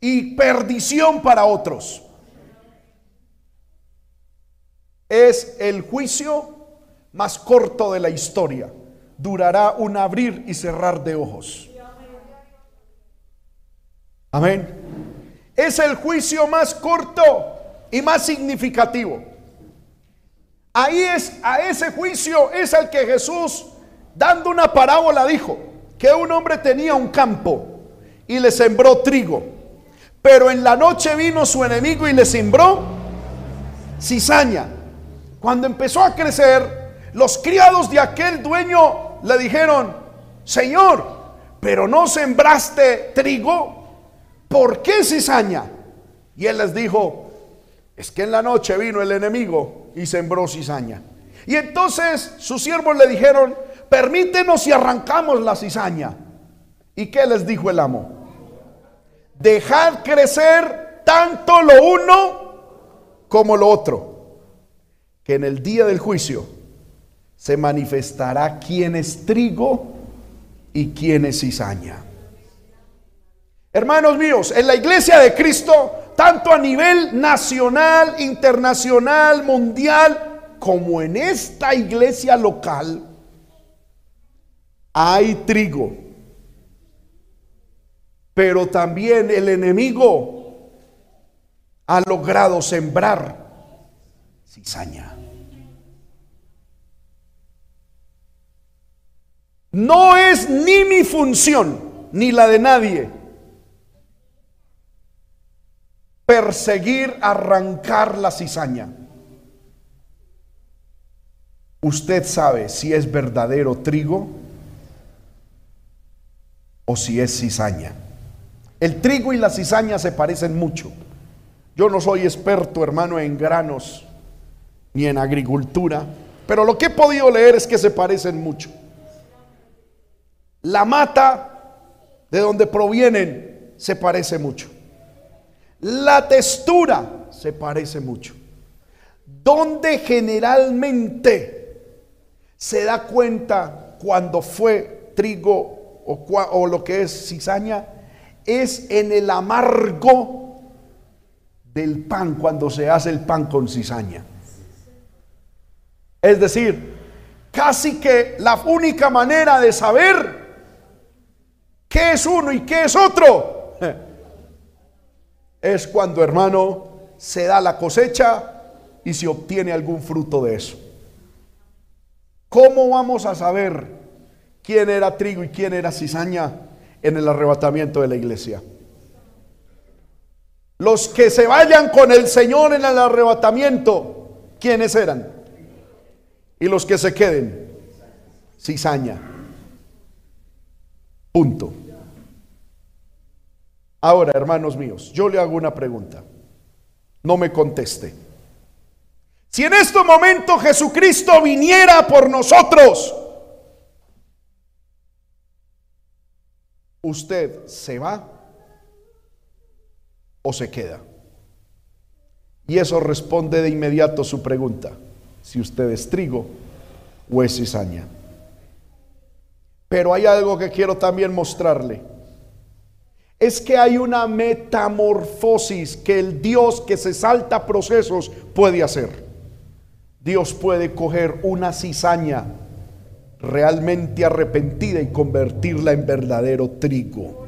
y perdición para otros es el juicio más corto de la historia. Durará un abrir y cerrar de ojos. Amén. Es el juicio más corto y más significativo. Ahí es, a ese juicio es al que Jesús, dando una parábola, dijo que un hombre tenía un campo y le sembró trigo. Pero en la noche vino su enemigo y le sembró cizaña. Cuando empezó a crecer, los criados de aquel dueño le dijeron, Señor, pero no sembraste trigo, ¿por qué cizaña? Y él les dijo, es que en la noche vino el enemigo y sembró cizaña. Y entonces sus siervos le dijeron, permítenos y arrancamos la cizaña. ¿Y qué les dijo el amo? Dejad crecer tanto lo uno como lo otro que en el día del juicio se manifestará quién es trigo y quién es cizaña. Hermanos míos, en la iglesia de Cristo, tanto a nivel nacional, internacional, mundial, como en esta iglesia local, hay trigo. Pero también el enemigo ha logrado sembrar cizaña. No es ni mi función, ni la de nadie, perseguir, arrancar la cizaña. Usted sabe si es verdadero trigo o si es cizaña. El trigo y la cizaña se parecen mucho. Yo no soy experto, hermano, en granos ni en agricultura, pero lo que he podido leer es que se parecen mucho. La mata de donde provienen se parece mucho. La textura se parece mucho. Donde generalmente se da cuenta cuando fue trigo o, o lo que es cizaña es en el amargo del pan cuando se hace el pan con cizaña. Es decir, casi que la única manera de saber ¿Qué es uno y qué es otro? Es cuando, hermano, se da la cosecha y se obtiene algún fruto de eso. ¿Cómo vamos a saber quién era trigo y quién era cizaña en el arrebatamiento de la iglesia? Los que se vayan con el Señor en el arrebatamiento, ¿quiénes eran? Y los que se queden, cizaña. Punto. Ahora, hermanos míos, yo le hago una pregunta. No me conteste. Si en este momento Jesucristo viniera por nosotros, ¿usted se va o se queda? Y eso responde de inmediato su pregunta, si usted es trigo o es cizaña. Pero hay algo que quiero también mostrarle. Es que hay una metamorfosis que el Dios que se salta procesos puede hacer. Dios puede coger una cizaña realmente arrepentida y convertirla en verdadero trigo.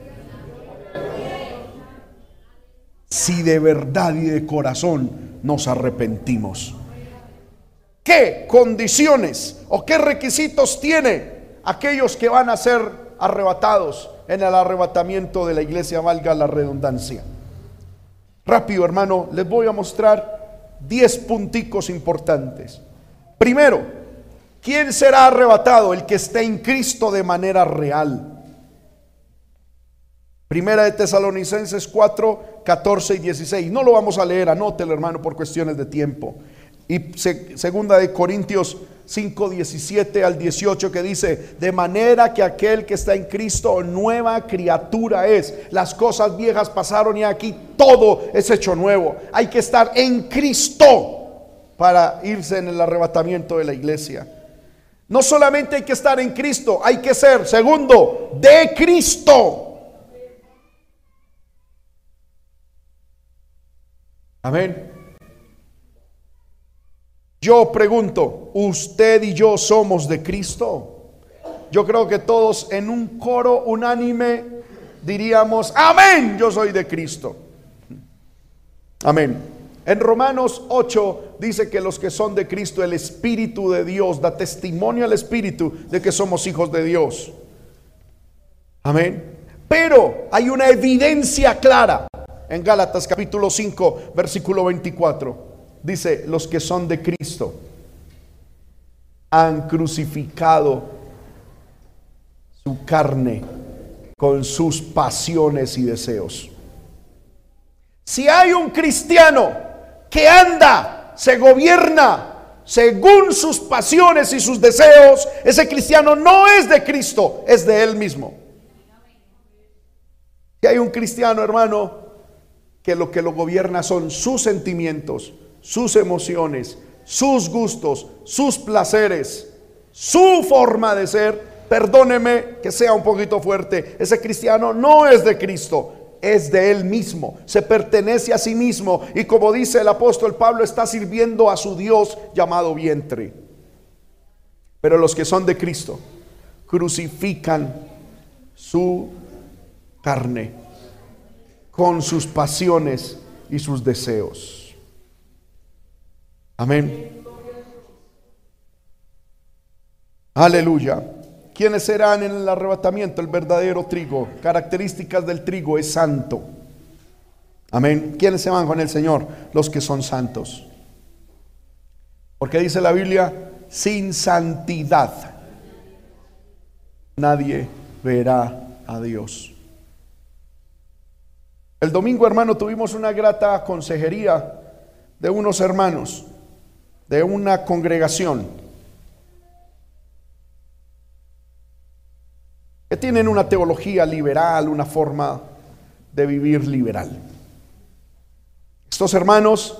Si de verdad y de corazón nos arrepentimos. ¿Qué condiciones o qué requisitos tiene aquellos que van a ser arrebatados en el arrebatamiento de la iglesia, valga la redundancia. Rápido, hermano, les voy a mostrar 10 punticos importantes. Primero, ¿quién será arrebatado? El que esté en Cristo de manera real. Primera de Tesalonicenses 4, 14 y 16. No lo vamos a leer, anótelo hermano por cuestiones de tiempo. Y segunda de Corintios 5, 17 al 18 que dice, de manera que aquel que está en Cristo nueva criatura es. Las cosas viejas pasaron y aquí todo es hecho nuevo. Hay que estar en Cristo para irse en el arrebatamiento de la iglesia. No solamente hay que estar en Cristo, hay que ser, segundo, de Cristo. Amén. Yo pregunto, ¿usted y yo somos de Cristo? Yo creo que todos en un coro unánime diríamos, amén, yo soy de Cristo. Amén. En Romanos 8 dice que los que son de Cristo, el Espíritu de Dios da testimonio al Espíritu de que somos hijos de Dios. Amén. Pero hay una evidencia clara en Gálatas capítulo 5, versículo 24 dice, los que son de Cristo han crucificado su carne con sus pasiones y deseos. Si hay un cristiano que anda, se gobierna según sus pasiones y sus deseos, ese cristiano no es de Cristo, es de él mismo. Si hay un cristiano, hermano, que lo que lo gobierna son sus sentimientos, sus emociones, sus gustos, sus placeres, su forma de ser, perdóneme que sea un poquito fuerte, ese cristiano no es de Cristo, es de él mismo, se pertenece a sí mismo y como dice el apóstol Pablo está sirviendo a su Dios llamado vientre. Pero los que son de Cristo crucifican su carne con sus pasiones y sus deseos. Amén. Aleluya. ¿Quiénes serán en el arrebatamiento? El verdadero trigo. Características del trigo es santo. Amén. ¿Quiénes se van con el Señor? Los que son santos. Porque dice la Biblia, sin santidad nadie verá a Dios. El domingo, hermano, tuvimos una grata consejería de unos hermanos, de una congregación, que tienen una teología liberal, una forma de vivir liberal. Estos hermanos,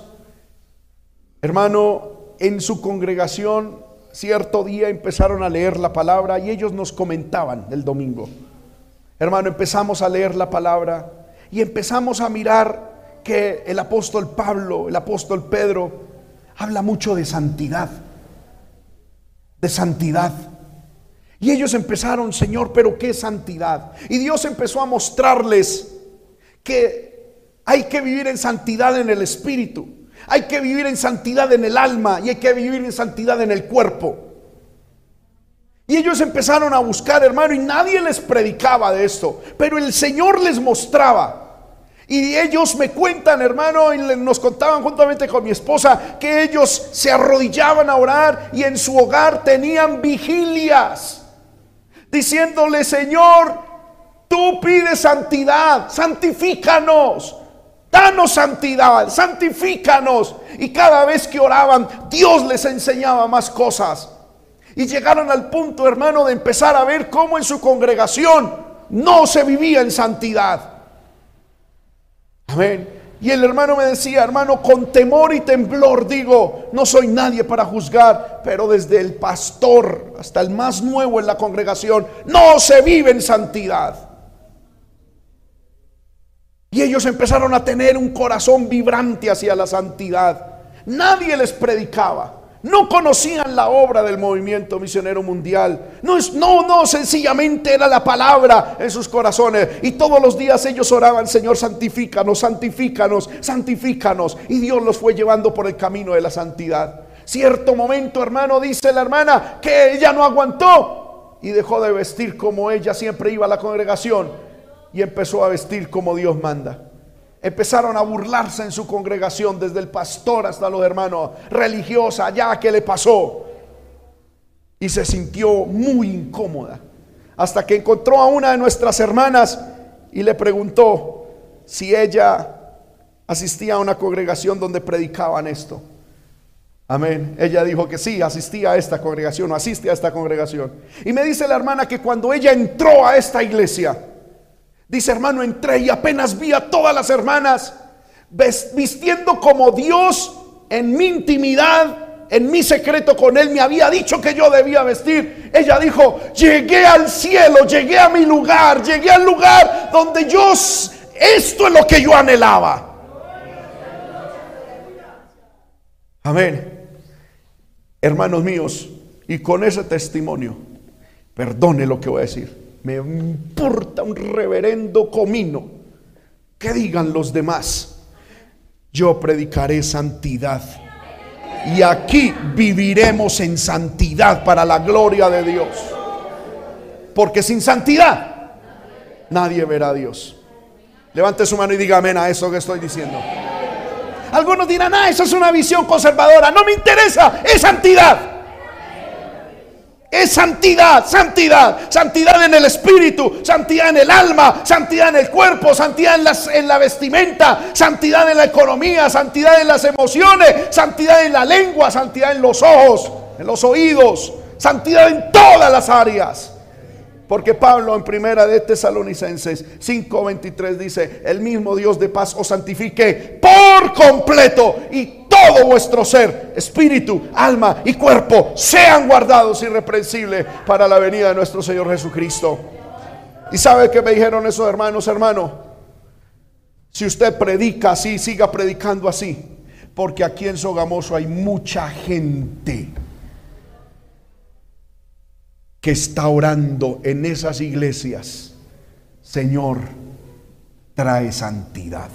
hermano, en su congregación cierto día empezaron a leer la palabra y ellos nos comentaban el domingo. Hermano, empezamos a leer la palabra y empezamos a mirar que el apóstol Pablo, el apóstol Pedro, habla mucho de santidad, de santidad. Y ellos empezaron, Señor, pero ¿qué santidad? Y Dios empezó a mostrarles que hay que vivir en santidad en el Espíritu. Hay que vivir en santidad en el alma y hay que vivir en santidad en el cuerpo. Y ellos empezaron a buscar, hermano, y nadie les predicaba de esto, pero el Señor les mostraba. Y ellos me cuentan, hermano, y nos contaban juntamente con mi esposa, que ellos se arrodillaban a orar y en su hogar tenían vigilias, diciéndole, Señor, tú pides santidad, santifícanos. Danos santidad, santifícanos. Y cada vez que oraban, Dios les enseñaba más cosas. Y llegaron al punto, hermano, de empezar a ver cómo en su congregación no se vivía en santidad. Y el hermano me decía, hermano, con temor y temblor digo, no soy nadie para juzgar, pero desde el pastor hasta el más nuevo en la congregación, no se vive en santidad. Y ellos empezaron a tener un corazón vibrante hacia la santidad. Nadie les predicaba. No conocían la obra del movimiento misionero mundial. No, no, no, sencillamente era la palabra en sus corazones. Y todos los días ellos oraban, Señor, santifícanos, santifícanos, santifícanos. Y Dios los fue llevando por el camino de la santidad. Cierto momento, hermano, dice la hermana, que ella no aguantó y dejó de vestir como ella siempre iba a la congregación y empezó a vestir como Dios manda. Empezaron a burlarse en su congregación, desde el pastor hasta los hermanos religiosa, ya que le pasó. Y se sintió muy incómoda. Hasta que encontró a una de nuestras hermanas y le preguntó si ella asistía a una congregación donde predicaban esto. Amén. Ella dijo que sí, asistía a esta congregación o asiste a esta congregación. Y me dice la hermana que cuando ella entró a esta iglesia, Dice, hermano, entré y apenas vi a todas las hermanas vistiendo como Dios en mi intimidad, en mi secreto con Él, me había dicho que yo debía vestir. Ella dijo, llegué al cielo, llegué a mi lugar, llegué al lugar donde yo, esto es lo que yo anhelaba. Amén. Hermanos míos, y con ese testimonio, perdone lo que voy a decir me importa un reverendo comino que digan los demás. Yo predicaré santidad. Y aquí viviremos en santidad para la gloria de Dios. Porque sin santidad nadie verá a Dios. Levante su mano y diga amén a eso que estoy diciendo. Algunos dirán, ah, eso es una visión conservadora. No me interesa, es santidad. Es santidad, santidad, santidad en el espíritu, santidad en el alma, santidad en el cuerpo, santidad en, las, la vestimenta, santidad en la economía, santidad en las emociones, santidad en la lengua, santidad en los ojos, en los oídos, santidad en todas las áreas. Porque Pablo en primera de Tesalonicenses 5:23 dice, el mismo Dios de paz os santifique por completo y todo vuestro ser, espíritu, alma y cuerpo sean guardados irreprensibles para la venida de nuestro Señor Jesucristo. ¿Y sabe que me dijeron esos hermanos, hermano? Si usted predica así, siga predicando así, porque aquí en Sogamoso hay mucha gente que está orando en esas iglesias, Señor, trae santidad.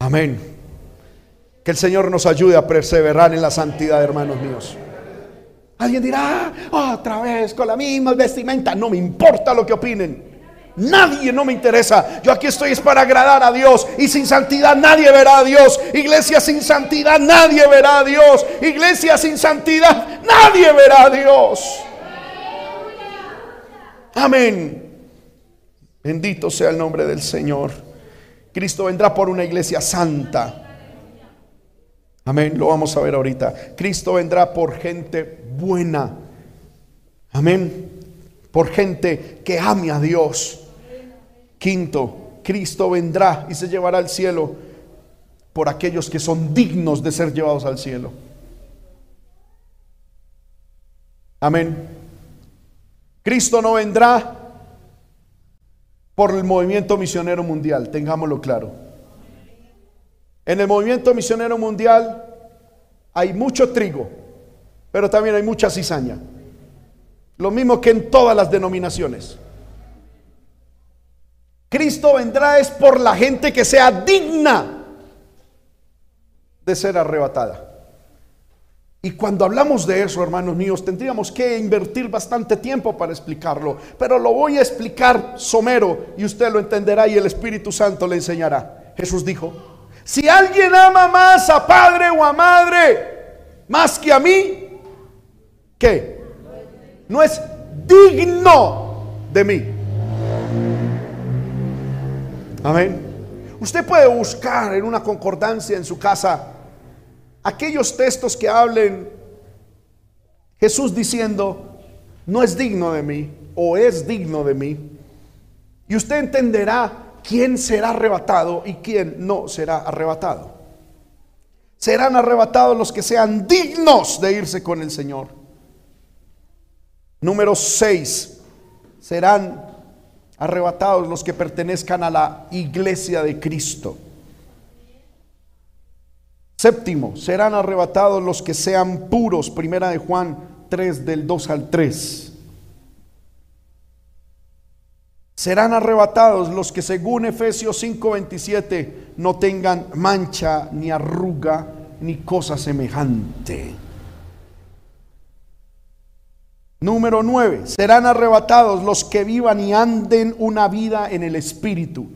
Amén. Que el Señor nos ayude a perseverar en la santidad, hermanos míos. Alguien dirá, ah, otra vez con la misma vestimenta. No me importa lo que opinen. Nadie no me interesa. Yo aquí estoy es para agradar a Dios. Y sin santidad nadie verá a Dios. Iglesia sin santidad nadie verá a Dios. Iglesia sin santidad nadie verá a Dios. Amén. Bendito sea el nombre del Señor. Cristo vendrá por una iglesia santa. Amén. Lo vamos a ver ahorita. Cristo vendrá por gente buena. Amén. Por gente que ame a Dios. Quinto, Cristo vendrá y se llevará al cielo por aquellos que son dignos de ser llevados al cielo. Amén. Cristo no vendrá por el movimiento misionero mundial, tengámoslo claro. En el movimiento misionero mundial hay mucho trigo, pero también hay mucha cizaña. Lo mismo que en todas las denominaciones. Cristo vendrá es por la gente que sea digna de ser arrebatada. Y cuando hablamos de eso, hermanos míos, tendríamos que invertir bastante tiempo para explicarlo, pero lo voy a explicar somero y usted lo entenderá y el Espíritu Santo le enseñará. Jesús dijo, si alguien ama más a padre o a madre más que a mí, ¿qué? No es digno de mí. Amén. Usted puede buscar en una concordancia en su casa aquellos textos que hablen Jesús diciendo, no es digno de mí o es digno de mí. Y usted entenderá quién será arrebatado y quién no será arrebatado. Serán arrebatados los que sean dignos de irse con el Señor. Número 6. Serán arrebatados los que pertenezcan a la iglesia de Cristo. Séptimo, serán arrebatados los que sean puros. Primera de Juan 3 del 2 al 3. Serán arrebatados los que según Efesios 5:27 no tengan mancha ni arruga ni cosa semejante. Número 9. Serán arrebatados los que vivan y anden una vida en el Espíritu,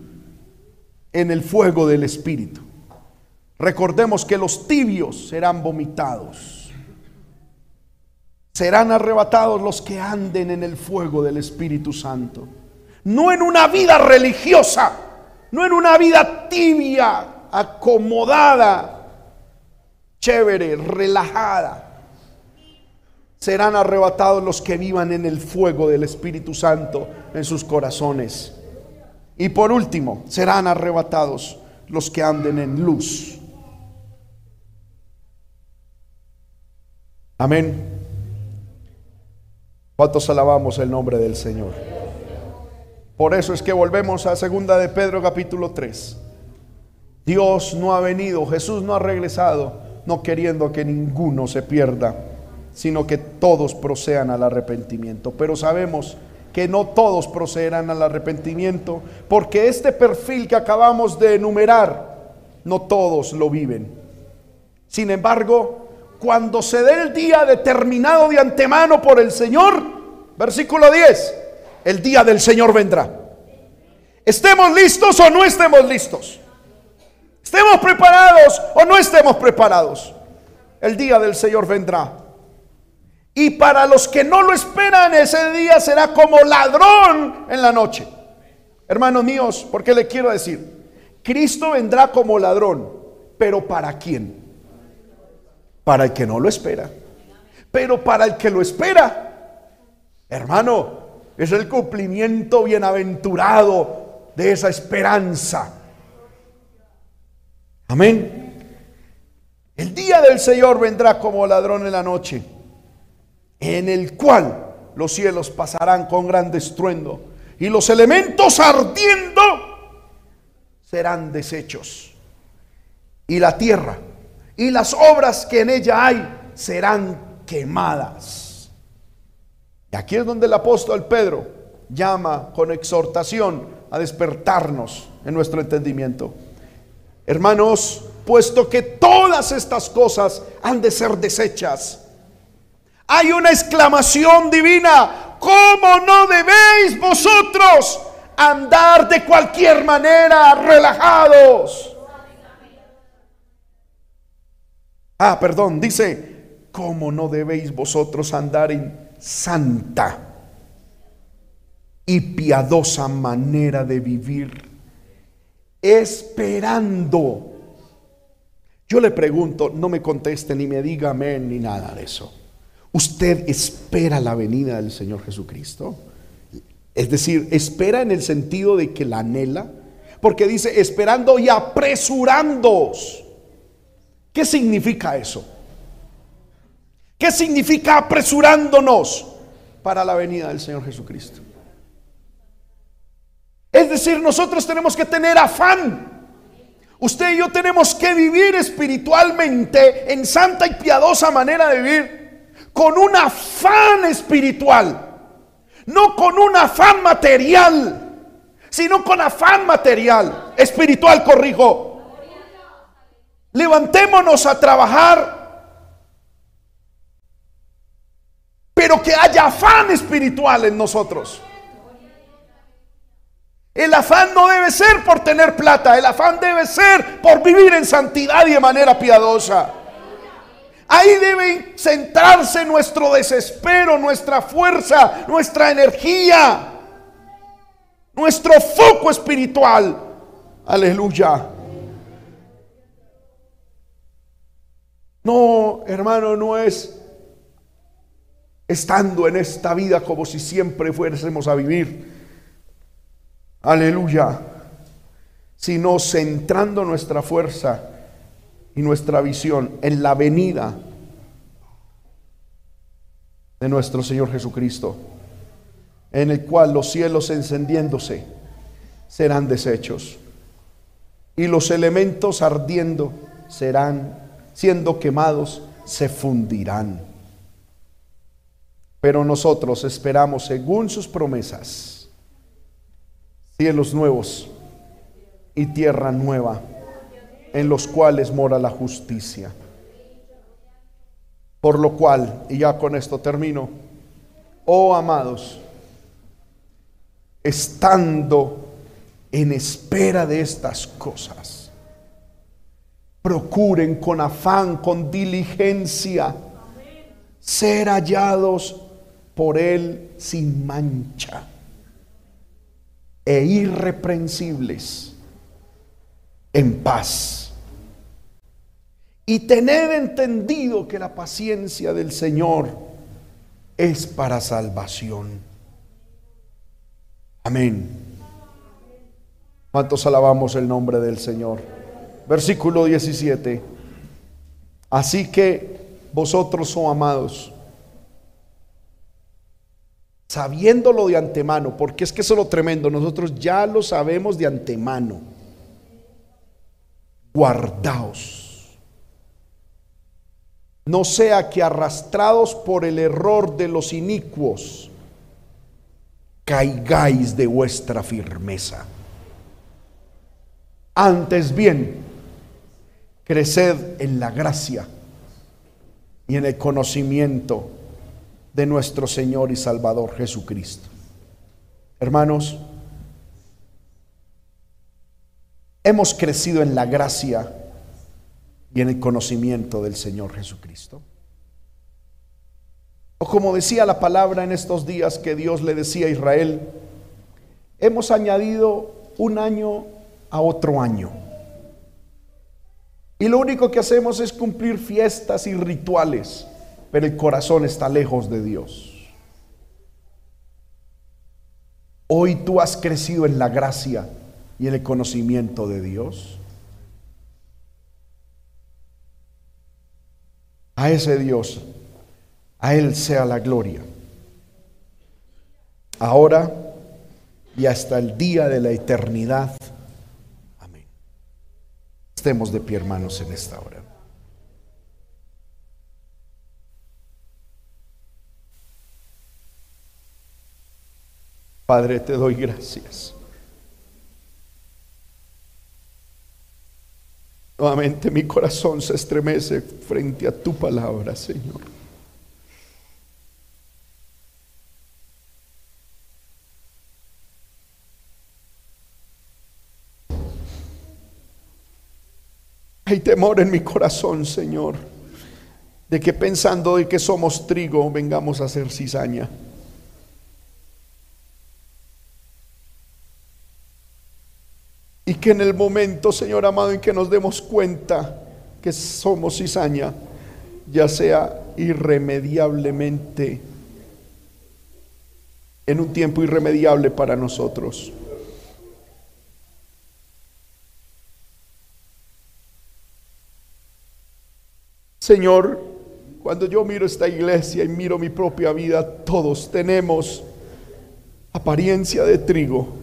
en el fuego del Espíritu. Recordemos que los tibios serán vomitados. Serán arrebatados los que anden en el fuego del Espíritu Santo. No en una vida religiosa, no en una vida tibia, acomodada, chévere, relajada serán arrebatados los que vivan en el fuego del Espíritu Santo en sus corazones. Y por último, serán arrebatados los que anden en luz. Amén. ¿Cuántos alabamos el nombre del Señor? Por eso es que volvemos a segunda de Pedro capítulo 3. Dios no ha venido, Jesús no ha regresado, no queriendo que ninguno se pierda sino que todos procedan al arrepentimiento. Pero sabemos que no todos procederán al arrepentimiento, porque este perfil que acabamos de enumerar, no todos lo viven. Sin embargo, cuando se dé el día determinado de antemano por el Señor, versículo 10, el día del Señor vendrá. Estemos listos o no estemos listos. Estemos preparados o no estemos preparados. El día del Señor vendrá. Y para los que no lo esperan, ese día será como ladrón en la noche. Hermanos míos, ¿por qué le quiero decir? Cristo vendrá como ladrón, pero ¿para quién? Para el que no lo espera. Pero para el que lo espera, hermano, es el cumplimiento bienaventurado de esa esperanza. Amén. El día del Señor vendrá como ladrón en la noche en el cual los cielos pasarán con gran estruendo y los elementos ardiendo serán deshechos. Y la tierra y las obras que en ella hay serán quemadas. Y aquí es donde el apóstol Pedro llama con exhortación a despertarnos en nuestro entendimiento. Hermanos, puesto que todas estas cosas han de ser desechas, hay una exclamación divina, ¿cómo no debéis vosotros andar de cualquier manera relajados? Ah, perdón, dice, ¿cómo no debéis vosotros andar en santa y piadosa manera de vivir? Esperando. Yo le pregunto, no me conteste ni me diga amén ni nada de eso. ¿Usted espera la venida del Señor Jesucristo? Es decir, espera en el sentido de que la anhela, porque dice esperando y apresurándoos. ¿Qué significa eso? ¿Qué significa apresurándonos para la venida del Señor Jesucristo? Es decir, nosotros tenemos que tener afán. Usted y yo tenemos que vivir espiritualmente en santa y piadosa manera de vivir con un afán espiritual, no con un afán material, sino con afán material, espiritual, corrijo. Levantémonos a trabajar, pero que haya afán espiritual en nosotros. El afán no debe ser por tener plata, el afán debe ser por vivir en santidad y de manera piadosa. Ahí debe centrarse nuestro desespero, nuestra fuerza, nuestra energía, nuestro foco espiritual. Aleluya. No, hermano, no es estando en esta vida como si siempre fuésemos a vivir. Aleluya. Sino centrando nuestra fuerza y nuestra visión en la venida de nuestro Señor Jesucristo, en el cual los cielos encendiéndose serán deshechos y los elementos ardiendo serán siendo quemados, se fundirán. Pero nosotros esperamos, según sus promesas, cielos nuevos y tierra nueva, en los cuales mora la justicia. Por lo cual, y ya con esto termino, oh amados, estando en espera de estas cosas, procuren con afán, con diligencia, ser hallados por Él sin mancha e irreprensibles en paz. Y tener entendido que la paciencia del Señor es para salvación. Amén. ¿Cuántos alabamos el nombre del Señor? Versículo 17. Así que vosotros, oh amados, sabiéndolo de antemano, porque es que eso es lo tremendo, nosotros ya lo sabemos de antemano, guardaos. No sea que arrastrados por el error de los inicuos, caigáis de vuestra firmeza. Antes bien, Creced en la gracia y en el conocimiento de nuestro Señor y Salvador Jesucristo. Hermanos, hemos crecido en la gracia y en el conocimiento del Señor Jesucristo. O como decía la palabra en estos días que Dios le decía a Israel, hemos añadido un año a otro año. Y lo único que hacemos es cumplir fiestas y rituales, pero el corazón está lejos de Dios. Hoy tú has crecido en la gracia y en el conocimiento de Dios. A ese Dios, a Él sea la gloria. Ahora y hasta el día de la eternidad. Estemos de pie, hermanos, en esta hora. Padre, te doy gracias. Nuevamente mi corazón se estremece frente a tu palabra, Señor. Hay temor en mi corazón, Señor, de que pensando de que somos trigo, vengamos a ser cizaña. Que en el momento, Señor amado, en que nos demos cuenta que somos cizaña, ya sea irremediablemente, en un tiempo irremediable para nosotros. Señor, cuando yo miro esta iglesia y miro mi propia vida, todos tenemos apariencia de trigo.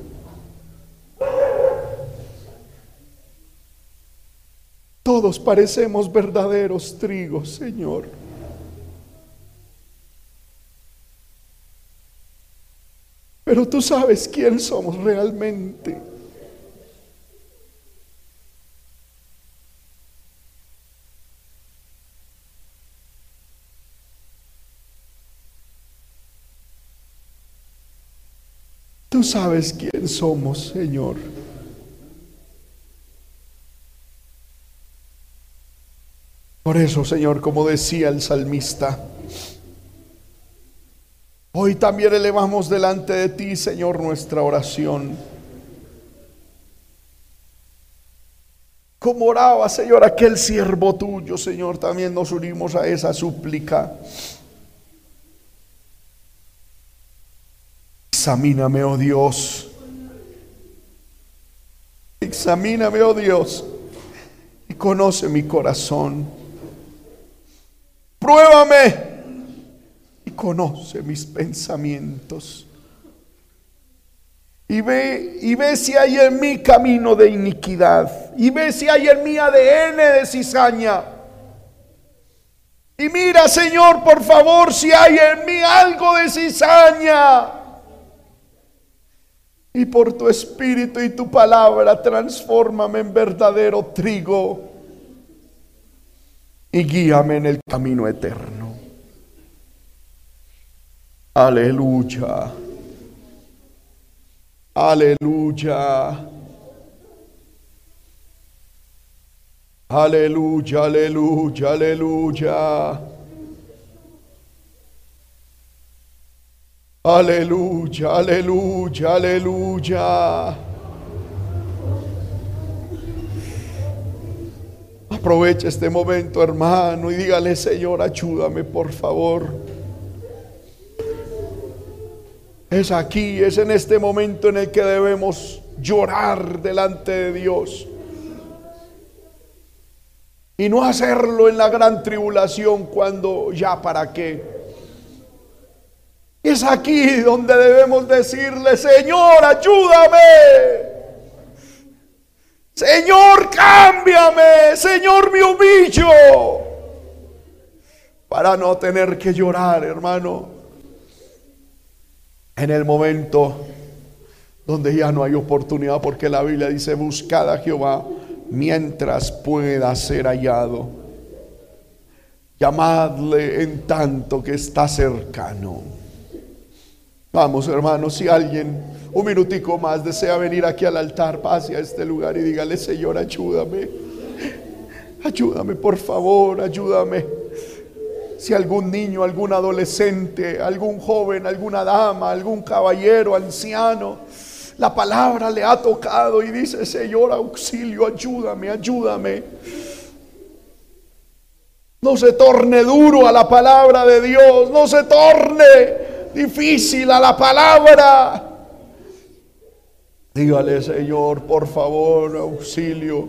Todos parecemos verdaderos trigos, Señor. Pero tú sabes quién somos realmente. Tú sabes quién somos, Señor. Por eso, Señor, como decía el salmista, hoy también elevamos delante de ti, Señor, nuestra oración. Como oraba, Señor, aquel siervo tuyo, Señor, también nos unimos a esa súplica. Examíname, oh Dios. Examíname, oh Dios, y conoce mi corazón. Pruébame y conoce mis pensamientos. Y ve, y ve si hay en mí camino de iniquidad. Y ve si hay en mí ADN de cizaña. Y mira, Señor, por favor, si hay en mí algo de cizaña y por tu espíritu y tu palabra transfórmame en verdadero trigo y guíame en el camino eterno. Aleluya. Aleluya. Aleluya, aleluya, aleluya. Aleluya, aleluya, aleluya. Aprovecha este momento, hermano, y dígale, Señor, ayúdame, por favor. Es aquí, es en este momento en el que debemos llorar delante de Dios. Y no hacerlo en la gran tribulación cuando ya para qué. Es aquí donde debemos decirle, Señor, ayúdame. Señor, cámbiame. Señor, me humillo. Para no tener que llorar, hermano. En el momento donde ya no hay oportunidad, porque la Biblia dice, buscad a Jehová mientras pueda ser hallado. Llamadle en tanto que está cercano. Vamos, hermanos, si alguien un minutico más desea venir aquí al altar, pase a este lugar y dígale, Señor, ayúdame. Ayúdame, por favor, ayúdame. Si algún niño, algún adolescente, algún joven, alguna dama, algún caballero, anciano, la palabra le ha tocado y dice, Señor, auxilio, ayúdame, ayúdame. No se torne duro a la palabra de Dios, no se torne difícil a la palabra. Dígale, Señor, por favor, auxilio.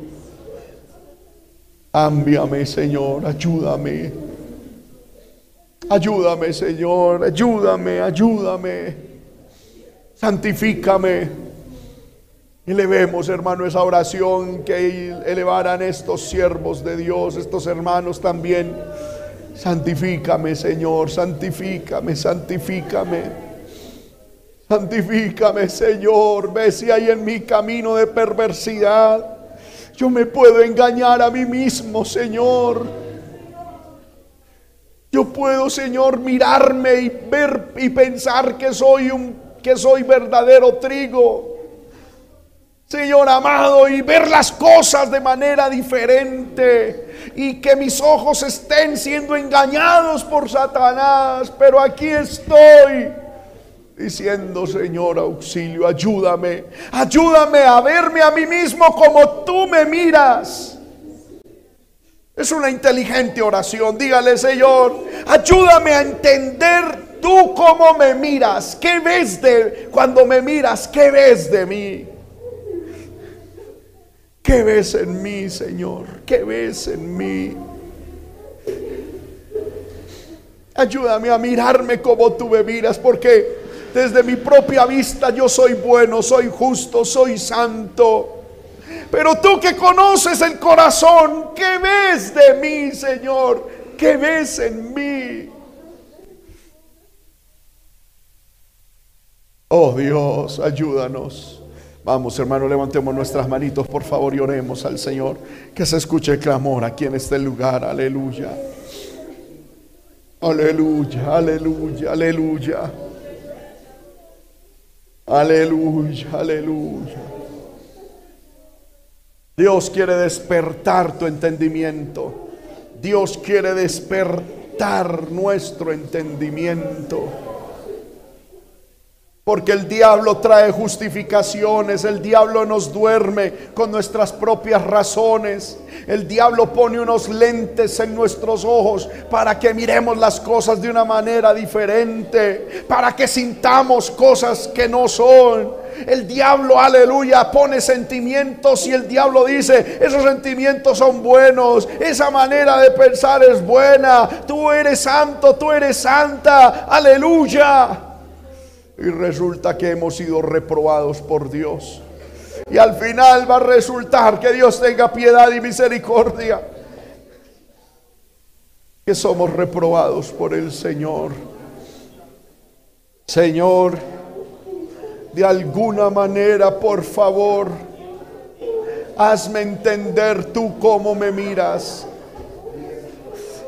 Ámbiame, Señor, ayúdame. Ayúdame, Señor, ayúdame, ayúdame. Santifícame. Elevemos, hermano, esa oración que elevaran estos siervos de Dios, estos hermanos también Santifícame, Señor, santifícame, santifícame. Santifícame, Señor. Ve si hay en mi camino de perversidad. Yo me puedo engañar a mí mismo, Señor. Yo puedo, Señor, mirarme y ver y pensar que soy un que soy verdadero trigo. Señor amado, y ver las cosas de manera diferente y que mis ojos estén siendo engañados por Satanás, pero aquí estoy diciendo, Señor, auxilio, ayúdame, ayúdame a verme a mí mismo como tú me miras. Es una inteligente oración. Dígale, Señor, ayúdame a entender tú cómo me miras. ¿Qué ves de cuando me miras? ¿Qué ves de mí? ¿Qué ves en mí, Señor? ¿Qué ves en mí? Ayúdame a mirarme como tú me miras, porque desde mi propia vista yo soy bueno, soy justo, soy santo. Pero tú que conoces el corazón, ¿qué ves de mí, Señor? ¿Qué ves en mí? Oh Dios, ayúdanos. Vamos, hermano, levantemos nuestras manitos, por favor, y oremos al Señor. Que se escuche el clamor aquí en este lugar. Aleluya. Aleluya, aleluya, aleluya. Aleluya, aleluya. Dios quiere despertar tu entendimiento. Dios quiere despertar nuestro entendimiento. Porque el diablo trae justificaciones, el diablo nos duerme con nuestras propias razones. El diablo pone unos lentes en nuestros ojos para que miremos las cosas de una manera diferente, para que sintamos cosas que no son. El diablo, aleluya, pone sentimientos y el diablo dice, esos sentimientos son buenos, esa manera de pensar es buena, tú eres santo, tú eres santa, aleluya. Y resulta que hemos sido reprobados por Dios. Y al final va a resultar que Dios tenga piedad y misericordia. Que somos reprobados por el Señor. Señor, de alguna manera, por favor, hazme entender tú cómo me miras.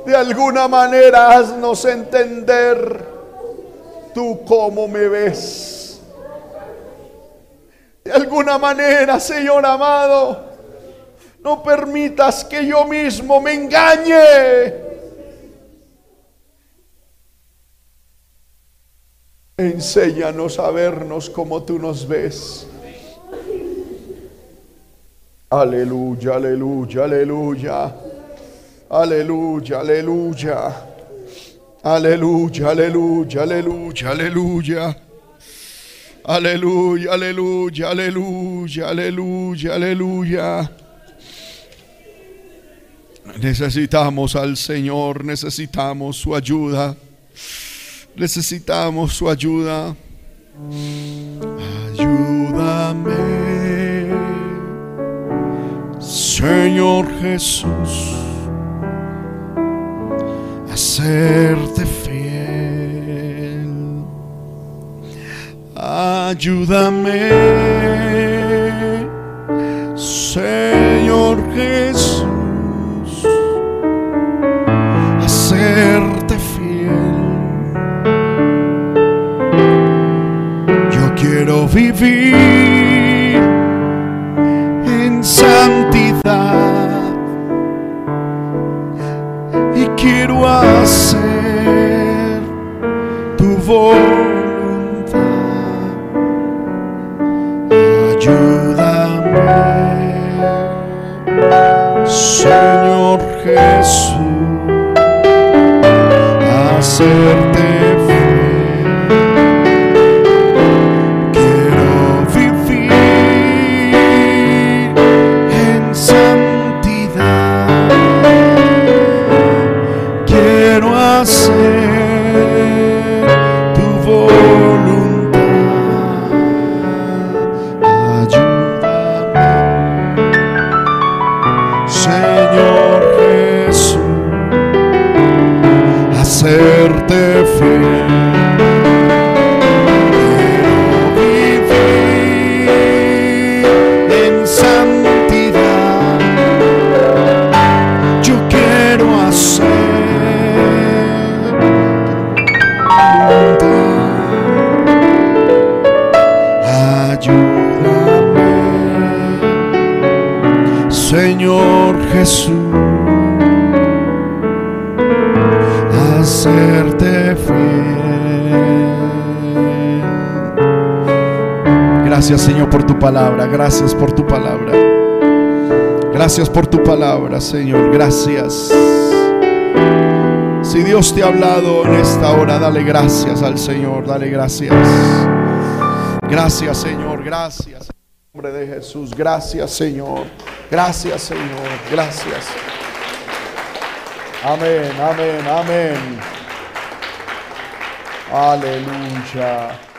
De alguna manera, haznos entender tú cómo me ves. De alguna manera, Señor amado, no permitas que yo mismo me engañe. Enséñanos a vernos como tú nos ves. Aleluya, aleluya, aleluya. Aleluya, aleluya. Aleluya, aleluya, aleluya, aleluya. Aleluya, aleluya, aleluya, aleluya, aleluya. Necesitamos al Señor, necesitamos su ayuda. Necesitamos su ayuda. Ayúdame, Señor Jesús serte fiel. Ayúdame, Señor, gracias. Si Dios te ha hablado en esta hora, dale gracias al Señor, dale gracias. Gracias, Señor, gracias. En nombre de Jesús, gracias, Señor. Gracias, Señor, gracias. Amén, amén, amén. Aleluya.